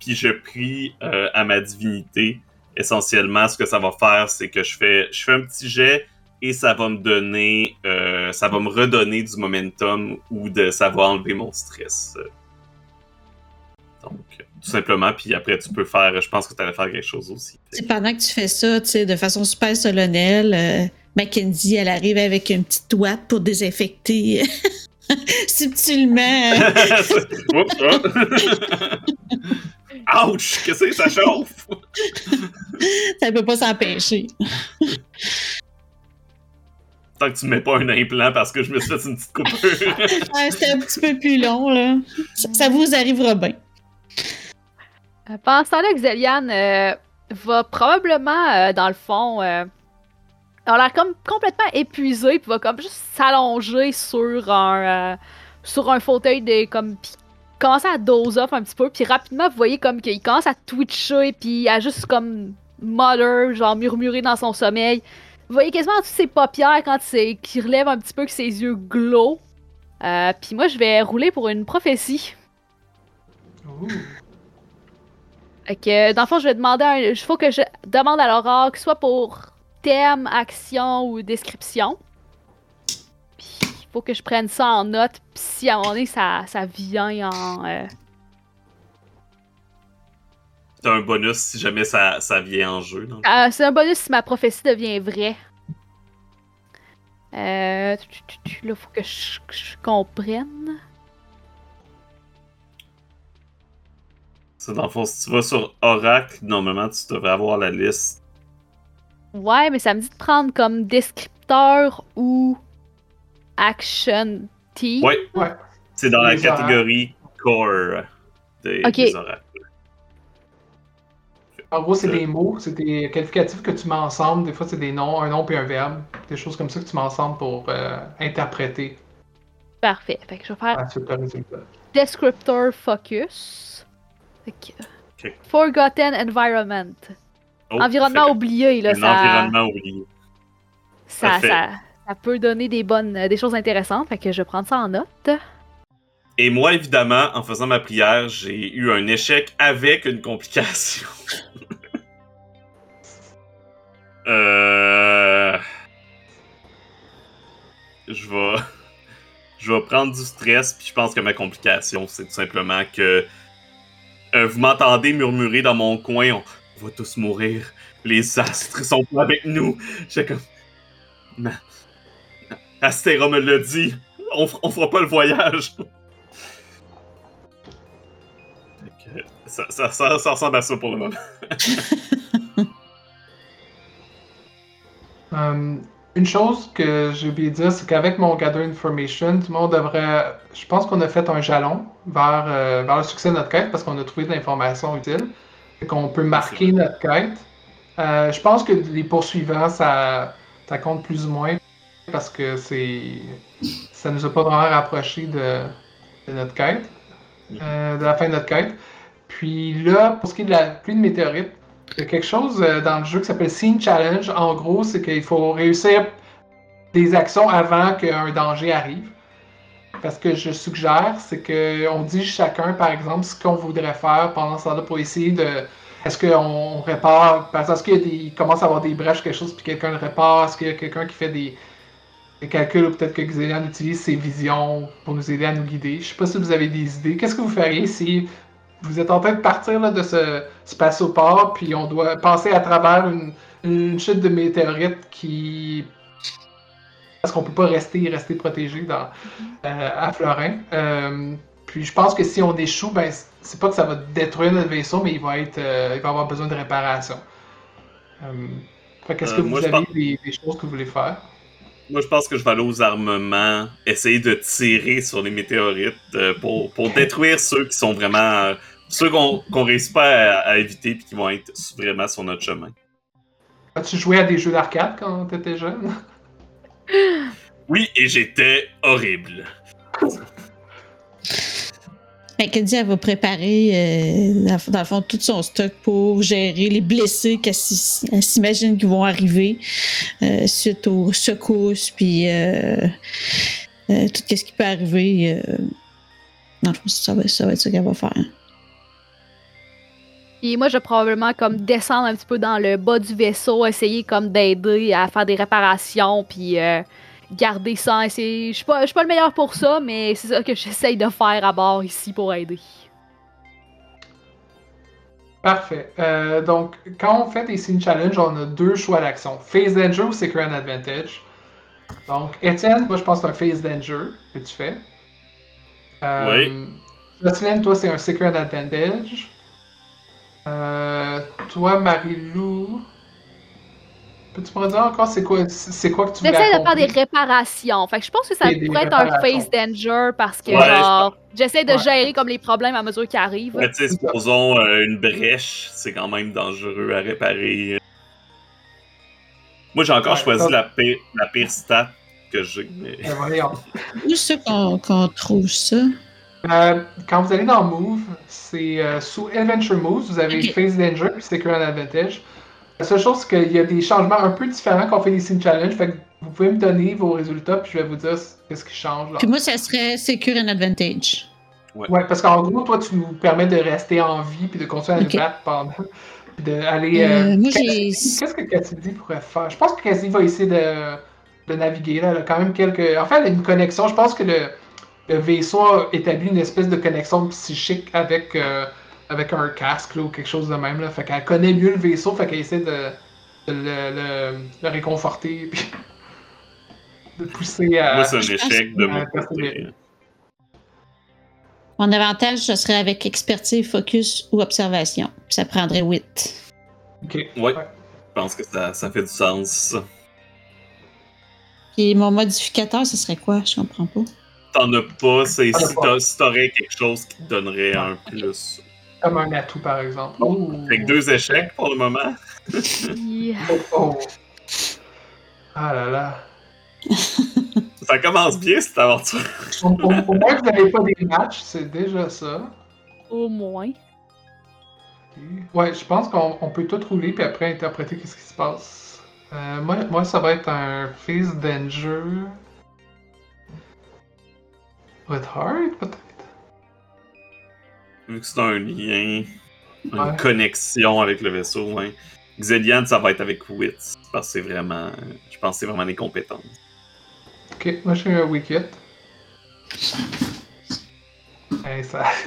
Puis je prie euh, à ma divinité. Essentiellement, ce que ça va faire, c'est que je fais, je fais un petit jet et ça va me donner, euh, ça va me redonner du momentum ou de ça va enlever mon stress. Donc, tout simplement, puis après tu peux faire, je pense que tu allais faire quelque chose aussi.
Pendant que tu fais ça, tu sais, de façon super solennelle, euh, Mackenzie, elle arrive avec une petite ouate pour désinfecter subtilement.
Oups. Ouch! Qu'est-ce que ça chauffe?
ça peut pas s'empêcher.
Tant que tu mets pas un implant parce que je me suis fait une petite coupure.
Ouais, C'était un petit peu plus long, là. Ça, ça vous arrivera bien.
Euh, Pendant ce temps-là, Xelian euh, va probablement, euh, dans le fond, euh, a l'air comme complètement épuisé, puis va comme juste s'allonger sur un, euh, sur un fauteuil de comme commencer à dose off un petit peu, puis rapidement vous voyez comme qu'il commence à twitcher, puis à juste comme mutter, genre murmurer dans son sommeil. Vous voyez quasiment toutes ses paupières quand c'est qu'il relève un petit peu que ses yeux glow. Euh, Puis moi, je vais rouler pour une prophétie. Fait que, dans le fond, je vais demander un... Il faut que je demande à l'oracle, soit pour thème, action ou description. Faut que je prenne ça en note. Puis si à un moment donné, ça, ça vient en... euh,
T'as un bonus si jamais ça, ça vient en jeu.
Euh, c'est un bonus si ma prophétie devient vraie. Euh, là, faut que je, que je comprenne.
Ça, dans le fond, si tu vas sur Oracle, normalement, tu devrais avoir la liste.
Ouais, mais ça me dit de prendre comme descripteur ou action team?
Ouais.
Ouais.
C'est dans la
oracles.
catégorie Core des,
Ok.
des oracles.
En gros, c'est
Euh.
des mots, c'est des qualificatifs que tu mets ensemble. Des fois, c'est des noms, un nom puis un verbe. Des choses comme ça que tu mets ensemble pour euh, interpréter
Parfait. Fait que je vais faire
ensuite le résultat.
descriptor focus. Fait que-
Ok.
Forgotten environment.
Oh,
Environnement
fait
oublié, là,
un
ça,
environnement oublié.
ça,
Parfait.
Ça, peut donner des bonnes, euh, des choses intéressantes. Fait que je vais prendre ça en note.
Et moi, évidemment, en faisant ma prière, j'ai eu un échec avec une complication. euh... Je vais... Je vais prendre du stress, puis je pense que ma complication, c'est tout simplement que... euh, vous m'entendez murmurer dans mon coin, on, va tous mourir. Les astres sont pas avec nous. J'ai comme... Ma- Astéra me l'a dit. On, fera pas le voyage. Ça, ça, ça- ça ressemble à ça pour le moment.
Euh, une chose que j'ai oublié de dire, c'est qu'avec mon Gather Information, tout le monde devrait. Je pense qu'on a fait un jalon vers, euh, vers le succès de notre quête parce qu'on a trouvé de l'information utile. et qu'on peut marquer notre quête. Euh, je pense que les poursuivants, ça, ça compte plus ou moins parce que c'est. Ça nous a pas vraiment rapproché de, notre quête, euh, de la fin de notre quête. Puis là, pour ce qui est de la pluie de météorites, il y a quelque chose euh, dans le jeu qui s'appelle Scene Challenge. En gros, c'est qu'il faut réussir des actions avant qu'un danger arrive. Parce que je suggère, c'est qu'on dit chacun, par exemple, ce qu'on voudrait faire pendant ce temps-là pour essayer de. Est-ce qu'on répare. Parce qu'il commence à avoir des brèches, quelque chose, puis quelqu'un le répare Est-ce qu'il y a quelqu'un qui fait des, des calculs ou peut-être que Xélian utilise ses visions pour nous aider à nous guider Je sais pas si vous avez des idées. Qu'est-ce que vous feriez si vous êtes en train de partir là, de ce spatioport, puis on doit passer à travers une, une chute de météorites qui. Parce qu'on peut pas rester, rester protégé dans, euh, à Florin. Euh, puis je pense que si on échoue, ben c'est pas que ça va détruire notre vaisseau, mais il va être, euh, il va avoir besoin de réparation. Euh, fait qu'est-ce que vous avez
pense-
des, des choses que vous voulez faire?
Moi, je pense que je vais aller aux armements, essayer de tirer sur les météorites euh, pour, pour détruire ceux qui sont vraiment. euh, ceux qu'on qu'on réussit pas à, à éviter puis qui vont être vraiment sur notre chemin.
As-tu joué à des jeux d'arcade quand t'étais jeune?
Oui, et j'étais horrible.
Mackenzie, elle va préparer, euh, dans, le fond, tout son stock pour gérer les blessés qu'elle s'imagine qu'ils vont arriver euh, suite aux secousses, puis euh, tout ce qui peut arriver. dans le fond, ça va, être ça qu'elle va faire.
Puis moi, je vais probablement comme descendre un petit peu dans le bas du vaisseau, essayer comme d'aider à faire des réparations, puis garder ça. Je suis pas, je suis pas le meilleur pour ça, mais c'est ça que j'essaye de faire à bord ici pour aider.
Parfait. Euh, donc, quand on fait des scene challenge, on a deux choix d'action. Phase danger ou secret advantage. Donc, Étienne, moi je pense que c'est un phase danger que tu fais. Euh, Jocelyn, toi c'est un secret advantage. Euh, toi, Marie-Lou. Peux-tu me dire encore c'est quoi, c'est quoi que tu voulais
J'essaie de faire des
accomplir?
réparation. Fait que je pense que ça
Des- des
pourrait être un
réparations.
face danger parce que
Ouais,
genre j'essaie de
Ouais.
gérer comme les problèmes à mesure qu'ils arrivent.
Mais tu sais, supposons euh, une brèche, c'est quand même dangereux à réparer. Moi, j'ai encore
Ouais,
choisi la pire, la pire stat que j'ai. mais-
voyons.
Où c'est qu'on qu'on trouve ça?
Euh, quand vous allez dans Move, c'est euh, sous Adventure Moves, vous avez. Phase Danger puis Secret Advantage. La seule chose, c'est qu'il y a des changements un peu différents quand on fait les Scene Challenge. Fait que vous pouvez me donner vos résultats, puis je vais vous dire qu'est-ce qui change. Là.
Puis moi, ça serait Secure and Advantage.
Ouais, parce qu'en gros, toi, tu nous permets de rester en vie, puis de continuer à
Ok.
nous battre pendant. Puis d'aller.
Euh, j'ai-
Qu'est-ce que Cassidy pourrait faire? Je pense que Cassidy va essayer de, de naviguer. Là. Elle a quand même quelques. En fait, elle a une connexion. Je pense que le, le vaisseau a établi une espèce de connexion psychique avec, euh, avec un casque là, ou quelque chose de même. Là. Fait qu'elle connaît mieux le vaisseau, fait qu'elle essaie de, de le, le- le réconforter. Puis de pousser à.
Moi, c'est un échec de mon côté.
Mon avantage, ce serait avec expertise, focus ou observation. Ça prendrait 8.
Ok.
Ouais,
Ouais.
je pense que ça, ça fait du sens.
Puis mon modificateur, ce serait quoi? Je comprends pas.
T'en as pas, c'est si t'aurais quelque chose qui te donnerait un plus.
Comme un atout, par exemple. Oh.
Fait que deux échecs pour le moment.
Yeah.
Oh, oh. Ah là là.
Ça commence bien cette aventure.
Au, au- au moins, vous n'avez pas des matchs, c'est déjà ça.
Au moins.
Ouais, je pense qu'on on peut tout rouler puis après interpréter qu'est-ce qui se passe. Euh, moi, moi, ça va être un Face Danger. With Heart, peut-être?
Vu que c'est un lien, une
Ouais.
connexion avec le vaisseau, ouais. Xelian, ça va être avec Wits. Parce que c'est vraiment. Je pense que c'est vraiment des compétences.
Ok, moi j'ai un Wicket. Hey, ça.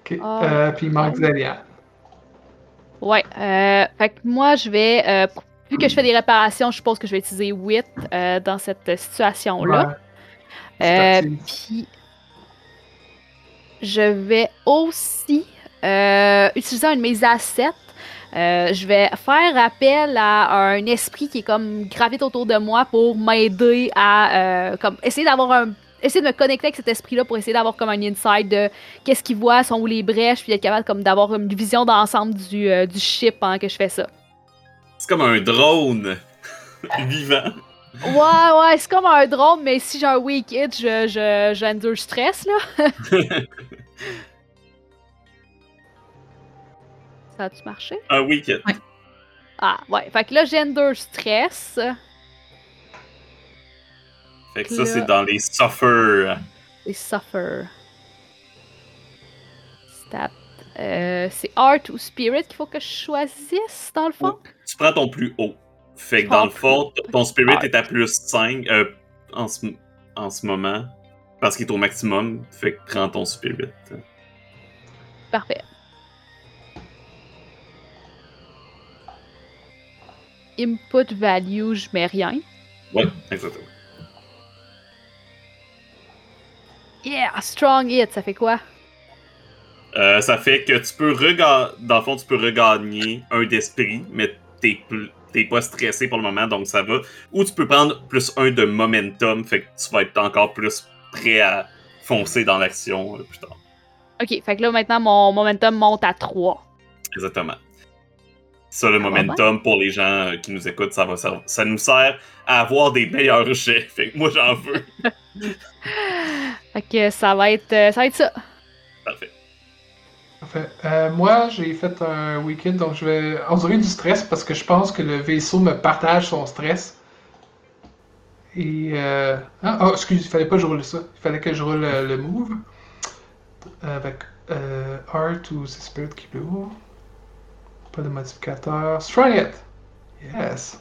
ok,
Ah.
euh, puis il manque.
Ouais. Euh, fait que moi, je vais. euh, vu que je fais des réparations, je suppose que je vais utiliser 8 euh, dans cette situation-là.
Ouais.
Euh. Puis, je vais aussi euh, utiliser un de mes assets. Euh, je vais faire appel à un esprit qui est comme gravite autour de moi pour m'aider à euh, comme essayer d'avoir un essayer de me connecter avec cet esprit là pour essayer d'avoir comme un insight de qu'est-ce qu'il voit, sont où les brèches, puis être capable comme d'avoir une vision d'ensemble du, euh, du ship pendant que je fais ça.
C'est comme un drone vivant.
Ouais, ouais, c'est comme un drone, mais si j'ai un weak hit, je, je, j'endure stress, là. Ça a-tu marché?
Un week-end.
Ah, ouais. Fait que là, j'endure stress.
Fait que ça, c'est dans les suffer.
Et suffer. Stat. Euh, c'est art ou spirit qu'il faut que je choisisse, dans le fond?
Tu prends ton plus haut. Fait que dans le fond, ton spirit est à plus 5 euh, en, ce, en ce moment. Parce qu'il est au maximum. Fait que prends ton spirit.
Parfait. Input value, je mets rien.
Ouais, exactement.
Yeah, strong hit, ça fait quoi?
Euh, ça fait que tu peux regagner. Dans le fond, tu peux regagner un d'esprit, mais t'es pl- t'es pas stressé pour le moment, donc ça va. Ou tu peux prendre plus un de momentum, fait que tu vas être encore plus prêt à foncer dans l'action euh, plus tard.
Ok, fait que là maintenant mon momentum monte à 3.
Exactement. Ça, le
va
momentum, pour les gens euh, qui nous écoutent, ça, va, ser- ça nous sert à avoir des meilleurs jets. Fait que moi, j'en veux.
Fait que ça va être, euh, ça va être ça.
Parfait.
Euh, moi, j'ai fait un week-end, donc je vais endurer du stress parce que je pense que le vaisseau me partage son stress. Et. Euh... Ah, oh, excuse, il fallait pas que je roule ça. Il fallait que je roule euh, le move. Avec euh, Art ou c'est Spirit qui peut ouvre. Pas de modificateur. Strong it! Yes!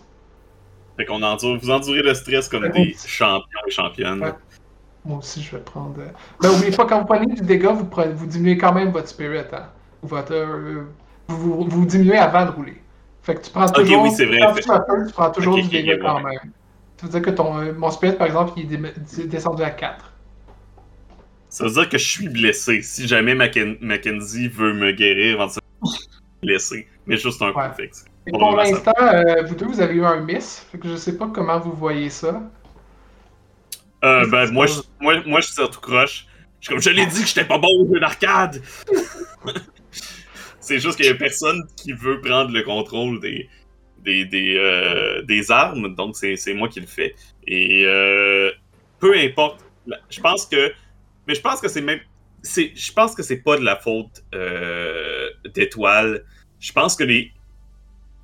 Fait qu'on endure, vous endurez le stress comme des champions et championnes.
Ouais. Moi aussi, je vais prendre. Ben, oubliez pas, quand vous prenez du dégât, vous, prenez- vous diminuez quand même votre spirit. Hein? Votre, euh, vous, vous, diminuez avant de rouler. Fait que tu prends toujours.
oui, c'est vrai,
tu tu prends toujours du dégât quand
ouais.
même. Ça veut dire que ton, euh, mon spirit, par exemple, il est descendu à 4.
Ça veut dire que je suis blessé. Si jamais Macken- Mackenzie veut me guérir, éventuellement, je suis blessé. Mais juste un
Ouais.
c'est-
Et
Pour
l'instant, euh, vous deux, vous avez eu un miss. Fait que je sais pas comment vous voyez ça.
Euh, ben, moi, je, moi, moi, je suis sur tout croche. Je comme, je l'ai dit que j'étais pas bon au jeu d'arcade! c'est juste qu'il y a personne qui veut prendre le contrôle des, des, des, euh, des armes, donc c'est moi qui le fais. Et euh, peu importe, je pense que. Mais je pense que c'est même. Je pense que c'est pas de la faute euh, d'étoile. Je pense que les.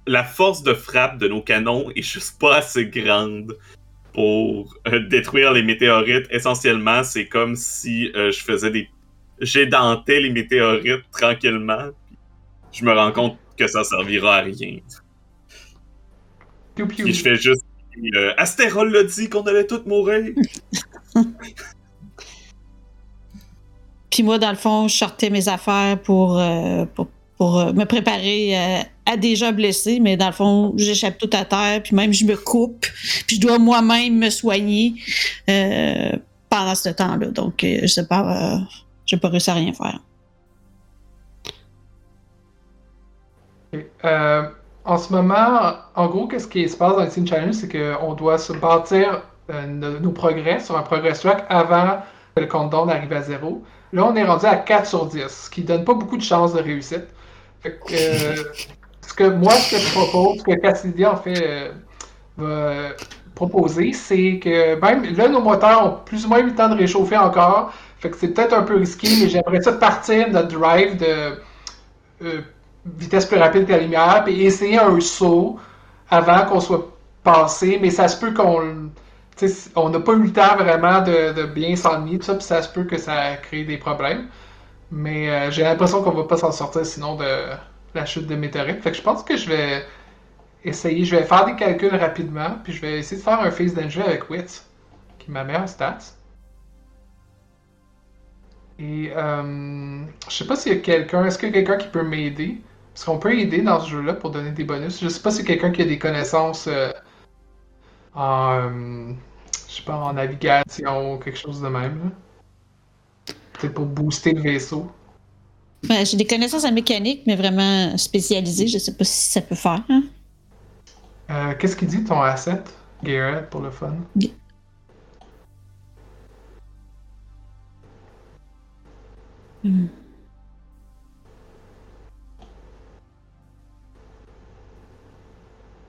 la force de frappe de nos canons est juste pas assez grande pour euh, détruire les météorites. Essentiellement, c'est comme si euh, je faisais des. J'édentais les météorites tranquillement. Je me rends compte que ça servira à rien. Puis je fais juste. Euh, Astérol l'a dit qu'on allait tous mourir.
Puis moi, dans le fond, je sortais mes affaires pour, euh, pour, pour, euh, me préparer euh, à déjà blessé, mais dans le fond, j'échappe tout à terre, puis même je me coupe, puis je dois moi-même me soigner euh, pendant ce temps-là. Donc, je sais pas, euh, j'ai pas réussi à rien faire.
En ce moment, en gros, qu'est-ce qui se passe dans le Teen Challenge, c'est qu'on doit se bâtir nos, progrès sur un progress track avant que le countdown arrive à zéro. Là, on est rendu à 4 sur 10, ce qui donne pas beaucoup de chances de réussite. Fait que, euh, ce que moi, ce que je propose, ce que Cassidy en fait euh, va proposer, c'est que même là, nos moteurs ont plus ou moins eu le temps de réchauffer encore. Fait que c'est peut-être un peu risqué, mais j'aimerais ça partir notre drive de euh, vitesse plus rapide que la lumière, puis essayer un saut avant qu'on soit passé, mais ça se peut qu'on. On n'a pas eu le temps vraiment de, bien s'ennuyer, ça, puis ça se peut que ça crée des problèmes. Mais euh, j'ai l'impression qu'on va pas s'en sortir sinon de la chute de météorites. Fait que je pense que je vais essayer, je vais faire des calculs rapidement, puis je vais essayer de faire un face danger avec Wit, qui est ma meilleure stats. Et euh, je sais pas s'il y a quelqu'un, est-ce qu'il y a quelqu'un qui peut m'aider? Parce qu'on peut aider dans ce jeu-là pour donner des bonus? Je sais pas a quelqu'un qui a des connaissances euh, en, je sais pas, en navigation ou quelque chose de même. Pour booster le vaisseau.
Ben, j'ai des connaissances en mécanique, mais vraiment spécialisées. Je sais pas si ça peut faire. hein.
Euh, Qu'est-ce qu'il dit ton asset, Garrett, pour le fun?
Hmm.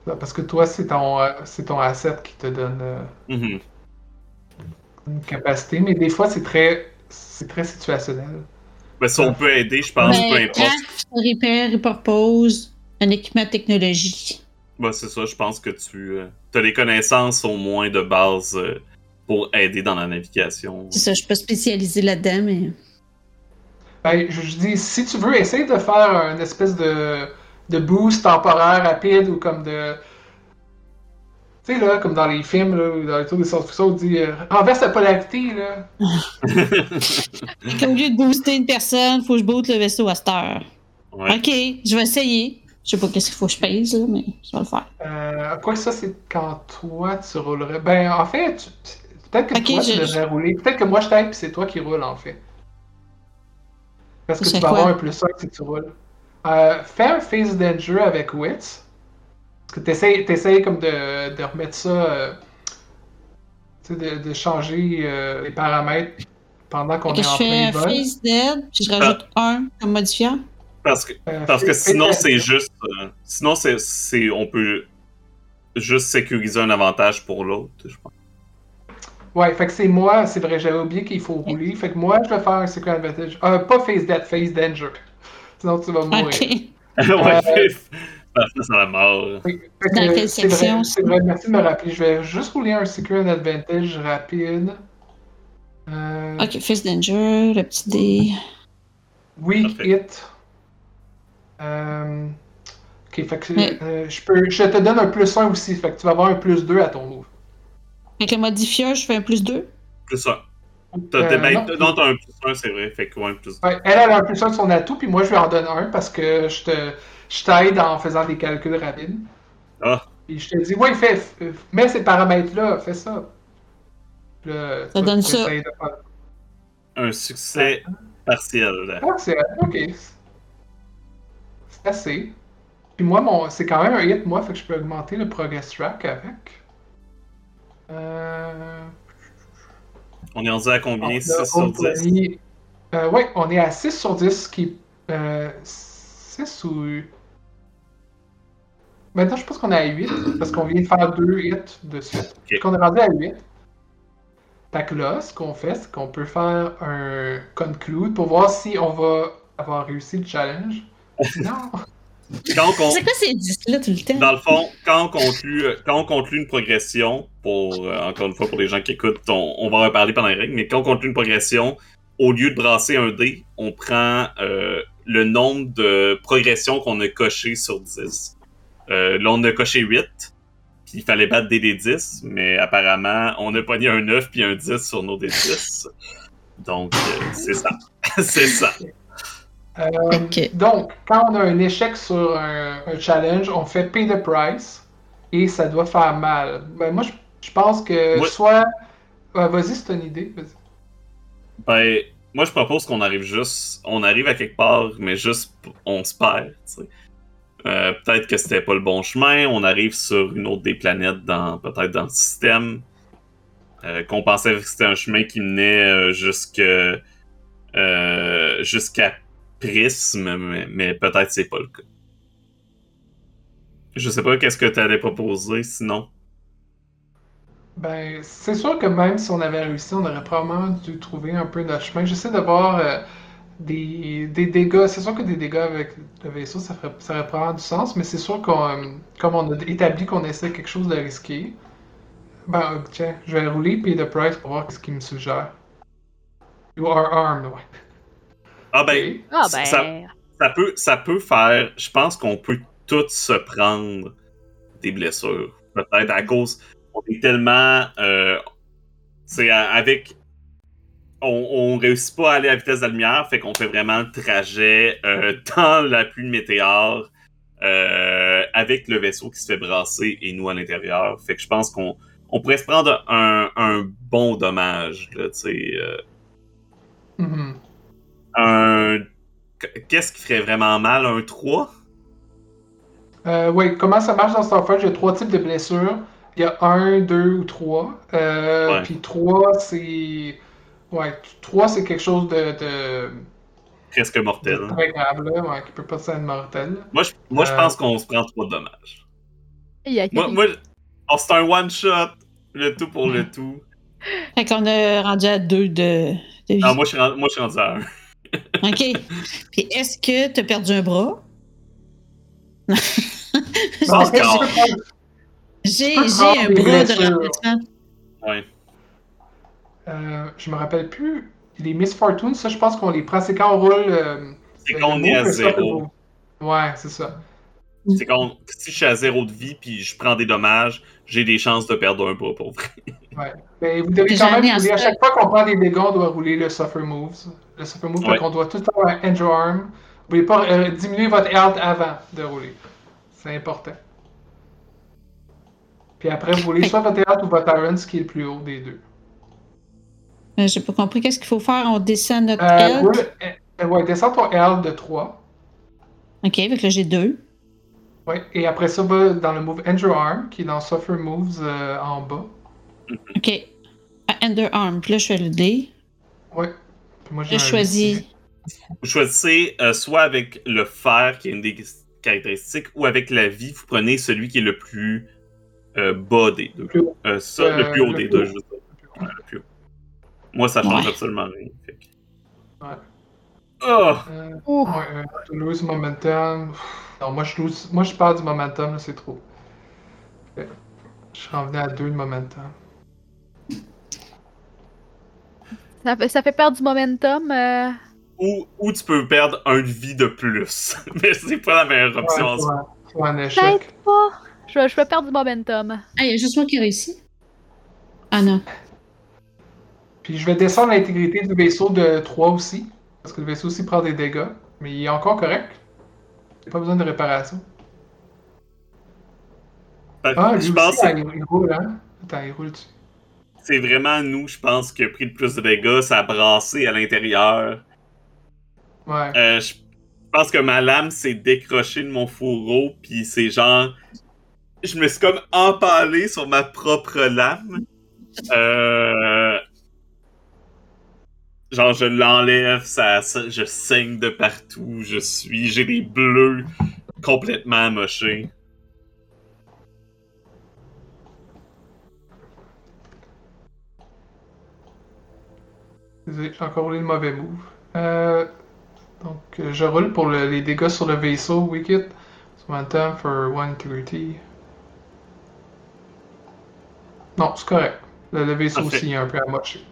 Parce que toi, c'est ton, euh, c'est ton asset qui te donne euh,
Mhm.
une capacité, mais des fois, c'est très, c'est très situationnel.
Ben, si on peut aider, je pense, peu importe.
craft, repair, repurpose, un équipement de technologie.
Ben, c'est ça, je pense que tu as les connaissances au moins de base euh, pour aider dans la navigation.
C'est ça, je suis pas spécialisée là-dedans, mais.
Ben, je, je dis, si tu veux, essaye de faire une espèce de, de boost temporaire rapide ou comme de. Tu sais, là, comme dans les films, là, ou dans les tours des science-fiction, on dit euh, renverse la polarité, là.
Au lieu de booster une personne, faut que je boote le vaisseau à cette heure.
Ouais.
Ok, je vais essayer. Je sais pas qu'est-ce qu'il faut que je pèse, là, mais je vais le faire.
Euh, quoi que ça, c'est quand toi, tu roulerais? Ben, en fait, tu- peut-être que
Ok,
toi, tu
je-
devrais rouler. Peut-être que moi, je t'aide, puis c'est toi qui roules, en fait. Parce que tu vas avoir un plus 1 si tu roules. Euh, fais un face danger avec Wits. Parce que t'essayes, t'essayes comme de, de remettre ça. euh, tu sais, de, de changer euh, les paramètres pendant qu'on est
je
en
fais
plein
un
vol.
face dead, puis je rajoute un comme modifiant.
Parce que,
Euh,
parce que
fais-
sinon,
fais-
c'est juste. euh, sinon, c'est, c'est, on peut juste sécuriser un avantage pour l'autre, je pense.
Ouais, fait que c'est moi, c'est vrai, j'avais oublié qu'il faut rouler. Fait que moi, je vais faire un secret advantage. Euh, pas face death, face danger. Sinon, tu vas mourir.
Ok.
ouais, à la mort.
Fait
Dans
que
quelle section,
c'est vrai, merci de me rappeler. Je vais juste rouler un Secret Advantage rapide. Euh,
Ok, face danger, le petit dé.
Parfait.
hit. Euh, ok, fait que
Ouais.
euh, je, peux, je te donne un plus 1 aussi. Fait que tu vas avoir un plus 2 à ton move.
Avec le modifieur, je fais un plus 2.
Plus ça. T'as,
Euh,
t'as-
non.
non, t'as un plus un, c'est vrai. Fait que ouais, plus
Ouais, elle, elle a un plus 1 de son atout, puis moi, je lui en donne un parce que je te je t'aide en faisant des calculs rapides.
Ah.
Puis je te dis, ouais, fais, mets ces paramètres-là, fais ça.
Ça donne ça.
de
un succès partiel.
C'est ok. C'est assez. Puis moi, mon, c'est quand même un hit, moi, fait que je peux augmenter le progress track avec. Euh.
On est rendu à combien?
On a
6 sur 10
Homepony. Euh, ouais, on est à 6 sur 10, qui. Euh, 6 ou. Maintenant, je pense qu'on est à 8, parce qu'on vient de faire deux hits de suite. Qu'on est rendu à 8. Fait que là, ce qu'on fait, c'est qu'on peut faire un conclude pour voir si on va avoir réussi le challenge. Non!
Quand on,
C'est quoi ces 10-là tout le temps?
dans le fond, quand on conclut, euh, quand on conclut une progression, pour euh, encore une fois pour les gens qui écoutent, on, on va en reparler pendant les règles, mais quand on conclut une progression, au lieu de brasser un dé, on prend euh, le nombre de progressions qu'on a coché sur 10. Euh, là, on a coché 8, puis il fallait battre des D10, mais apparemment, on a pogné un 9 puis un 10 sur nos D10. Donc, euh, c'est ça. c'est ça.
Euh. Donc, quand on a un échec sur un, un challenge, on fait pay the price et ça doit faire mal. Ben, moi, je, je pense que
Ouais.
soit. Vas-y, c'est une idée.
Ben, moi, je propose qu'on arrive juste. On arrive à quelque part, mais juste. On se perd, tu sais. Euh, peut-être que c'était pas le bon chemin. On arrive sur une autre des planètes, dans peut-être dans le système. Euh, qu'on pensait que c'était un chemin qui menait euh, jusqu'à Prisme, mais, peut-être c'est pas le cas. Je sais pas qu'est-ce que tu allais proposer sinon.
Ben, c'est sûr que même si on avait réussi, on aurait probablement dû trouver un peu notre chemin. J'essaie de voir des, des dégâts. C'est sûr que des dégâts avec le vaisseau, ça ferait, ça probablement du sens, mais c'est sûr qu'on, euh, comme on a établi qu'on essaie quelque chose de risqué, ben, euh, tiens, je vais rouler Pay the Price pour voir ce qu'il me suggère. You are armed, ouais.
Ah ben,
Ah ben.
Ça- ça peut, ça peut faire. Je pense qu'on peut tous se prendre des blessures. Peut-être à cause. On est tellement. Euh, c'est à- avec. On, on réussit pas à aller à la vitesse de la lumière, fait qu'on fait vraiment le trajet euh, dans la pluie de météore euh, avec le vaisseau qui se fait brasser et nous à l'intérieur. Fait que je pense qu'on on pourrait se prendre un, un bon dommage. Là, tu sais, euh,
Mhm.
un. Qu'est-ce qui ferait vraiment mal? Un 3?
Euh, oui, comment ça marche dans y a trois types de blessures. Il y a un, deux ou trois. Puis trois, c'est. Ouais, trois, c'est quelque chose de, de,
Presque mortel.
de très grave, là, ouais, qui peut pas être mortel.
Moi, je, moi, je
Euh,
pense qu'on se prend trop de dommages.
Aïe,
Moi, moi oh, c'est un one-shot. Le tout pour le tout.
Fait qu'on a rendu à deux de, de vie.
Ah, moi, je suis rendu, moi, je suis rendu à un.
OK. Puis est-ce que tu as perdu un bras?
Non,
J'ai un bras de remplacement.
Ouais.
Euh, je me rappelle plus. Les Miss Fortune, ça, je pense qu'on les prend. C'est quand on roule. euh,
C'est
le
quand on est à zéro.
Ouais, c'est ça.
C'est quand on- si je suis à zéro de vie puis je prends des dommages, j'ai des chances de perdre un bras pour vrai.
Mais vous devez quand même rouler. À chaque fois qu'on prend des dégâts, on doit rouler le Suffer Moves. Le Suffer Move, fait
Ouais.
qu'on doit tout le temps avoir un Angel Arm. Vous pouvez pas euh, diminuer votre health avant de rouler. C'est important. Puis après, vous roulez soit votre health ou votre Iron, ce qui est le plus haut des deux.
Euh, J'ai pas compris. Qu'est-ce qu'il faut faire? On descend notre
Euh,
health.
roule, euh, ouais, descends ton health de 3.
OK, que là, j'ai deux.
Ouais, et après ça, va dans le move Angel Arm, qui est dans Suffer Moves euh, en bas.
OK. À Underarm. Puis là, je fais le.
Ouais. Puis moi, j'ai
choisis.
Vous choisissez euh, soit avec le fer, qui est une des caractéristiques, ou avec la vie, vous prenez celui qui est le plus euh, bas des deux.
Le plus haut.
Euh, ça, le
Euh,
plus haut
le
des
plus
deux,
haut.
je veux dire. Ouais, le plus haut. Moi, ça change
Ouais.
absolument rien. que-
Ouais.
Oh!
Euh. Ouais, euh, to lose momentum. Non, moi je, lose- moi, je perds du momentum, là, c'est trop. Je suis revenu à 2 de momentum.
Ça, fait, ça fait perdre du momentum. euh,
Ou, ou tu peux perdre un de vie de plus. Mais c'est pas la meilleure option. en
Ouais,
soi.
ouais, c'est un échec.
Peut-être pas. Je, vais- je vais perdre du momentum.
Ah, il y a juste moi qui réussit. Ah non.
Puis je vais descendre l'intégrité du vaisseau de 3 aussi. Parce que le vaisseau aussi prend des dégâts. Mais il est encore correct. Il n'y a pas besoin de réparation. Ah, lui
je
aussi,
pense que
il, il roule, hein? Attends, il roule dessus.
c'est vraiment nous, je pense, qui a pris le plus de dégâts. Ça a brassé à l'intérieur.
Ouais.
Euh, je pense que ma lame s'est décrochée de mon fourreau, puis c'est genre. Je me suis comme empalé sur ma propre lame. Euh... Genre, je l'enlève, ça, ça- je saigne de partout, je suis. J'ai des bleus complètement amochés.
J'ai encore roulé le mauvais move. Euh, donc, je roule pour le- les dégâts sur le vaisseau. Wicked. One time for one integrity. Non, c'est correct. Le, le vaisseau aussi est un peu amoché.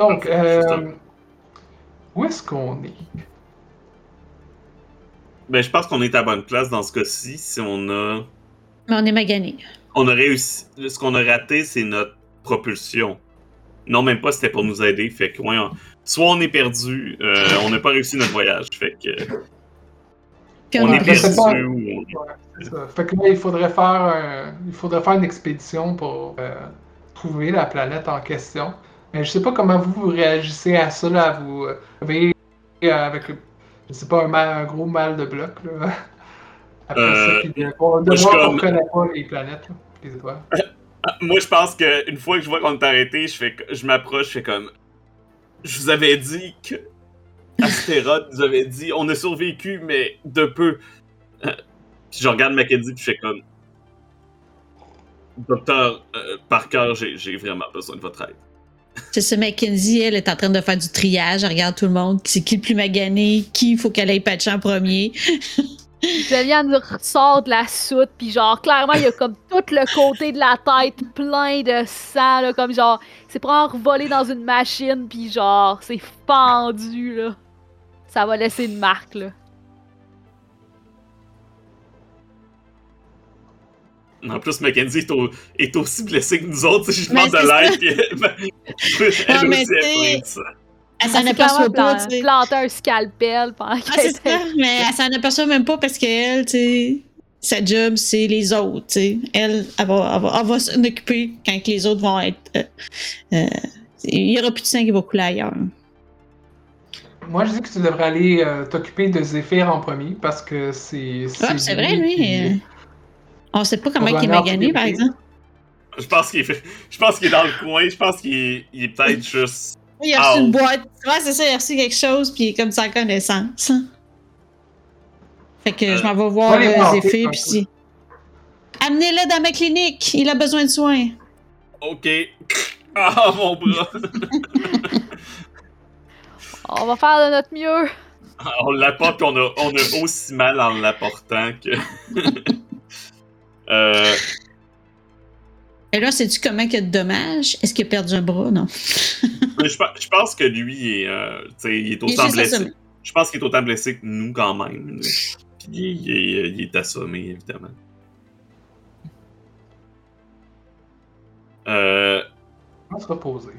Donc, euh, où est-ce qu'on est?
Ben, je pense qu'on est à bonne place dans ce cas-ci. Si on a.
Mais on est magané.
On a réussi. Ce qu'on a raté, c'est notre propulsion. Non, même pas, c'était pour nous aider. Fait que, ouais, on- soit on est perdu, euh, on n'a pas réussi notre voyage. Fait que,
Puis
on
on
est perdu
pas.
ou
Ouais. Fait que là, il faudrait faire, un- il faudrait faire une expédition pour euh, trouver la planète en question. Mais je sais pas comment vous, réagissez à ça, là. Vous euh, avez, euh, avec, le- je sais pas, un, mal- un gros mal de bloc, là. Après
Euh,
ça, puis de, voir qu'on connaît pas les planètes, là, les étoiles.
Moi, je pense que une fois que je vois qu'on est arrêté, je fais, je m'approche, je fais comme. Je vous avais dit que. Astéroth nous avait dit, on a survécu, mais de peu. Euh, Puis je regarde Mackenzie, puis je fais comme. Docteur euh, Parker, j'ai vraiment besoin de votre aide.
C'est ça, Mackenzie, elle est en train de faire du triage. Elle regarde tout le monde. C'est qui le plus magané? Qui il faut qu'elle aille patcher en premier?
Juliane ressort de la soute, puis genre, clairement, il y a comme tout le côté de la tête plein de sang, là, comme genre, c'est pour en revoler dans une machine, puis genre, c'est fendu, là. Ça va laisser une marque, là.
En plus, Mackenzie est, au- est aussi blessée que nous autres. Si je
Mais
demande de l'aide, elle, elle
mais
aussi est.
Elle s'en
Elle
aperçoit pas,
plan-
tu sais.
planté un scalpel pendant
Ah,
qu'elle
c'est ça, mais elle s'en aperçoit même pas parce qu'elle, tu sais, sa job, c'est les autres, tu sais. Elle, elle va, elle va, elle va s'en occuper quand que les autres vont être. euh, euh, il y aura plus de sang qui va couler ailleurs.
Moi, je dis que tu devrais aller euh, t'occuper de Zephyr en premier, parce que c'est...
Ah, c'est vrai, lui.
qui-
on sait pas comment il
en
magané, par exemple.
Je pense qu'il est, je pense qu'il est dans le coin. Je pense qu'il est, il est peut-être juste.
Il a reçu
Ah,
une boîte. Ouais, c'est ça, il a reçu quelque chose, puis il est comme sans connaissance. Fait que je m'en vais voir
les
euh,
un
puis
peu.
si- Amenez-le dans ma clinique, il a besoin de soins.
Ok. Ah, mon bras.
On va faire de notre mieux.
On l'apporte, on a, on a aussi mal en l'apportant que. euh,
Et là, sais-tu comment il y a de dommages? Est-ce qu'il a perdu un bras? Non.
je, pe- je pense que lui, est, euh, tu sais, il est
Il est
autant blessé.
assommé.
Je pense qu'il est autant blessé que nous, quand même. là. Puis il, est- il est, il est assommé, évidemment. Euh,
On va se reposer.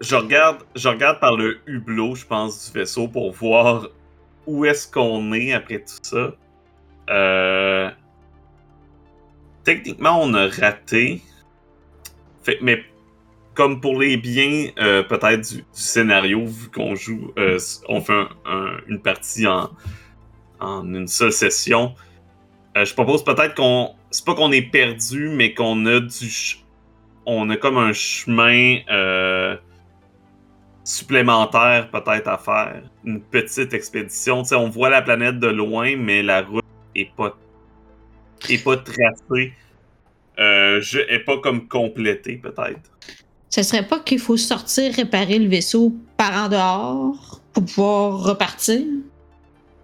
je regarde, je regarde par le hublot, je pense, du vaisseau pour voir où est-ce qu'on est après tout ça. Euh, Techniquement, on a raté. Mais comme pour les biens, euh, peut-être du, scénario, vu qu'on joue, euh, on fait un- un- une partie en, une seule session. euh, je propose peut-être qu'on, c'est pas qu'on est perdu, mais qu'on a du, on a comme un chemin supplémentaire peut-être à faire, une petite expédition. On voit la planète de loin, mais la route est pas est pas tracée, euh, je, est pas comme complétée peut-être.
Ce serait pas qu'il faut sortir, réparer le vaisseau par en dehors pour pouvoir repartir?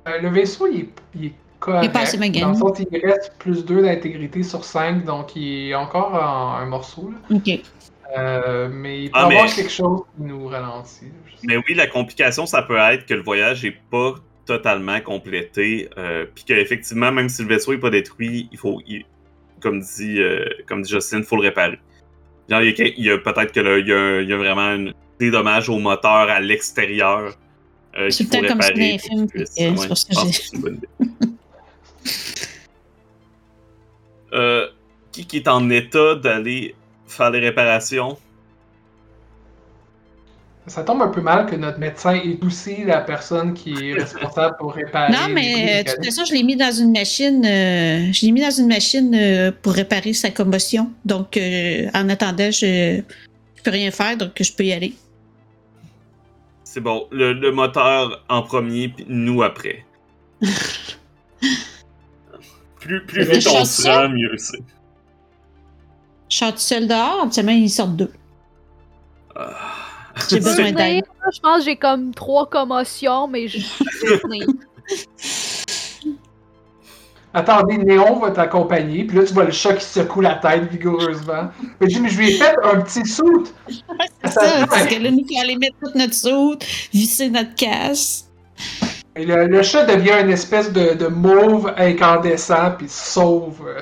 Euh, le vaisseau, il est, il est correct.
Il est pas assez.
Dans le sens, il reste plus 2 d'intégrité sur 5, donc il est encore en un morceau. Là.
Ok.
Euh, mais il peut y
Ah,
avoir
mais-
quelque chose qui nous ralentit.
Mais oui, la complication, ça peut être que le voyage est pas totalement complété, euh, puis qu'effectivement, même si le vaisseau est pas détruit, il faut, il- comme dit, euh, comme dit Justine, il faut le réparer. Genre, il y a, peut-être que là, il y a, il y a vraiment un- des dommages au moteur à l'extérieur. euh,
C'est temps comme ça
réparer
dans les films, euh, c'est pour ça que
une. Euh, qui est en état d'aller faire les réparations?
Ça tombe un peu mal que notre médecin est aussi la personne qui est responsable pour réparer.
Non, mais euh, de toute façon, je l'ai mis dans une machine. euh, je l'ai mis dans une machine euh, pour réparer sa commotion. Donc, euh, en attendant, je, je peux rien faire, donc je peux y aller.
C'est bon. Le, le moteur en premier, puis nous après. plus plus vite on
chante
se
ça?
rend, mieux c'est.
Je tout seul dehors, habituellement, ils sortent deux.
Ah.
J'ai besoin
Je
d'aide.
Je pense que j'ai comme trois commotions, mais je.
Attendez, Néon va t'accompagner, puis là, tu vois le chat qui secoue la tête vigoureusement. Mais je lui ai fait un petit soute!
C'est ça, parce que là, nous, il faut aller mettre toute notre soute, visser notre casse.
Et le, le chat devient une espèce de, de mauve incandescent, puis sauve. euh.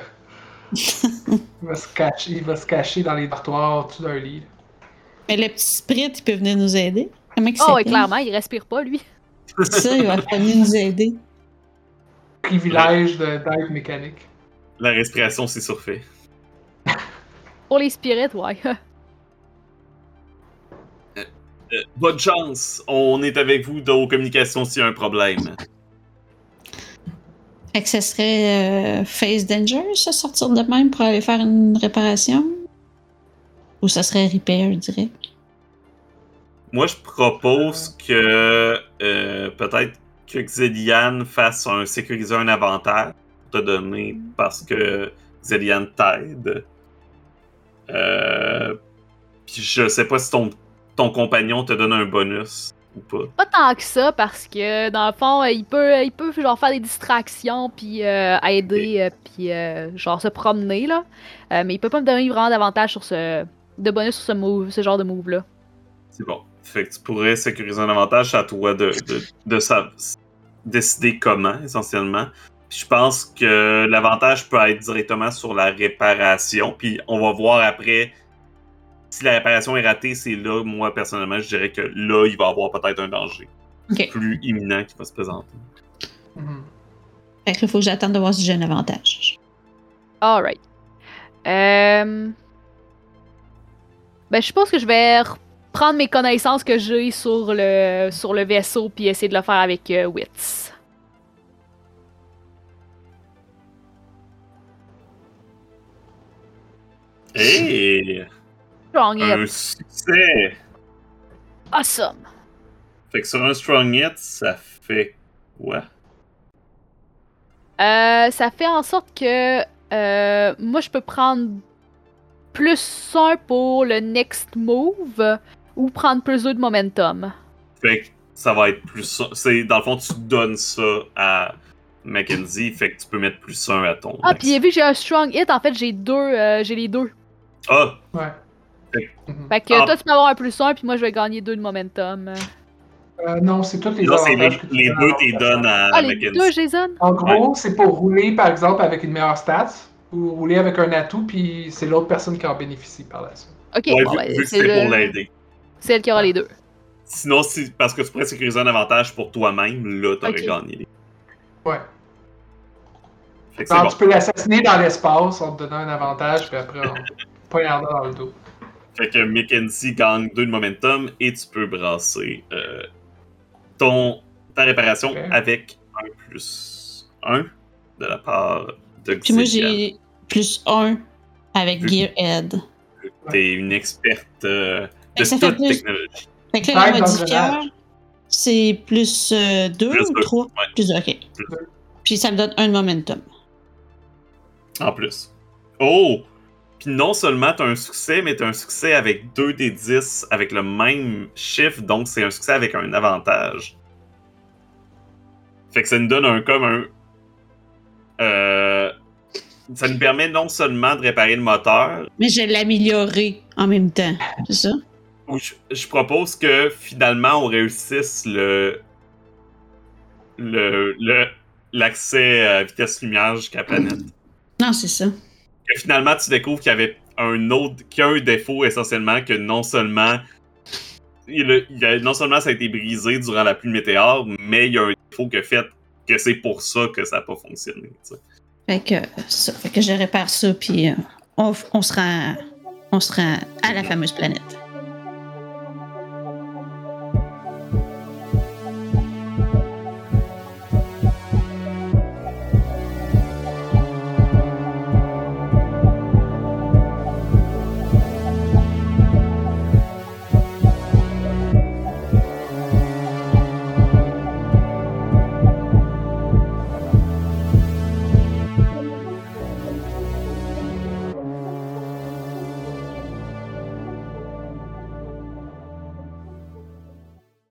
il, va se cacher, il va se cacher dans les dortoirs, au-dessus d'un lit.
Mais le petit Sprit, il peut venir nous aider. Comment il
Oh, ouais,
s'appelle?
clairement, il respire pas, lui.
C'est ça, il va venir nous aider.
Privilège de- d'être mécanique.
La respiration, c'est surfait.
Pour les spirits, ouais.
Euh, bonne chance, on est avec vous dans vos communications s'il y a un problème.
Fait que ce serait euh, Face Danger, ça, sortir de même pour aller faire une réparation? Ou ça serait Repair direct?
Moi, je propose que euh, peut-être que Xelian fasse un sécuriser un avantage pour te donner parce que Xelian t'aide. Euh, puis je sais pas si ton, ton compagnon te donne un bonus ou pas.
Pas tant que ça, parce que dans le fond, euh, il peut, il peut genre faire des distractions, puis euh, aider, euh, puis euh, genre se promener, là. Euh, mais il peut pas me donner vraiment d'avantage sur ce. De bonus sur ce move, ce genre de move-là.
C'est bon. Fait que tu pourrais sécuriser un avantage, à toi de, de, de sa- décider comment, essentiellement. Puis je pense que l'avantage peut être directement sur la réparation. Puis on va voir après si la réparation est ratée, c'est là, moi personnellement, je dirais que là, il va y avoir peut-être un danger
Ok.
plus imminent qui va se présenter.
Mhm.
Fait que là, faut que j'attende de voir si j'ai un avantage.
Alright. Euh... Ben, je pense que je vais prendre mes connaissances que j'ai sur le, sur le vaisseau, puis essayer de le faire avec euh, Wits.
Hey!
Strong hit.
Un succès!
Awesome.
Fait que sur un strong hit, ça fait quoi?
Euh, ça fait en sorte que euh, moi, je peux prendre plus 1 pour le next move ou prendre plus 2 de momentum?
Fait que ça va être plus. C'est, dans le fond, tu donnes ça à Mackenzie, fait que tu peux mettre plus un à ton.
Ah, puis vu que j'ai un strong hit, en fait, j'ai deux, euh, j'ai les deux.
Ah!
Ouais.
Fait-
Mhm.
Fait que
Ah.
toi, tu peux avoir un plus 1, puis moi, je vais gagner 2 de momentum.
Euh, non, c'est tous les
Là, c'est les,
que tu
les
donnes
deux, donnes à
Ah, les
Mackenzie.
deux, Jason?
En gros, c'est pour rouler, par exemple, avec une meilleure stat, ou rouler avec un atout, puis c'est l'autre personne qui en bénéficie par la suite.
Ok,
Ouais,
bon,
vu,
ben,
vu
c'est le-
pour l'aider.
c'est elle qui aura les deux.
Sinon, si, parce que tu pourrais sécuriser un avantage pour toi-même, là, t'aurais gagné.
Ouais. Alors,
bon.
tu peux l'assassiner dans l'espace en te donnant un avantage, puis après, en poignardant dans le dos.
Fait que Mackenzie gagne 2 de momentum et tu peux brasser euh, ton, ta réparation avec un plus 1 de la part de
Puis moi, j'ai plus 1 avec
Vu-
Gearhead.
T'es une experte euh, de
ça fait
toute
plus-
technologie.
Fait que là, le
grenade.
c'est plus 2
Plus
ou
deux,
3?
ouais.
Plus 2, ok.
Plus
deux.
Puis ça me donne un momentum.
En plus. Oh! Puis non seulement t'as un succès, mais t'as un succès avec 2 des 10 avec le même chiffre, donc c'est un succès avec un avantage. Fait que ça nous donne un comme un. Euh, ça nous permet non seulement de réparer le moteur,
Mais je vais l'améliorer en même temps. C'est ça?
je, je propose que finalement on réussisse le. le. le- l'accès à vitesse lumière jusqu'à la planète.
Non, c'est ça.
que finalement tu découvres qu'il y avait un autre qu'il y a un défaut essentiellement que non seulement il a- il a- non seulement ça a été brisé durant la pluie de météore, mais il y a un défaut que fait que c'est pour ça que ça n'a pas fonctionné.
Fait que, ça, fait que je répare ça, puis euh, on, on se rend, on se rend à la fameuse planète.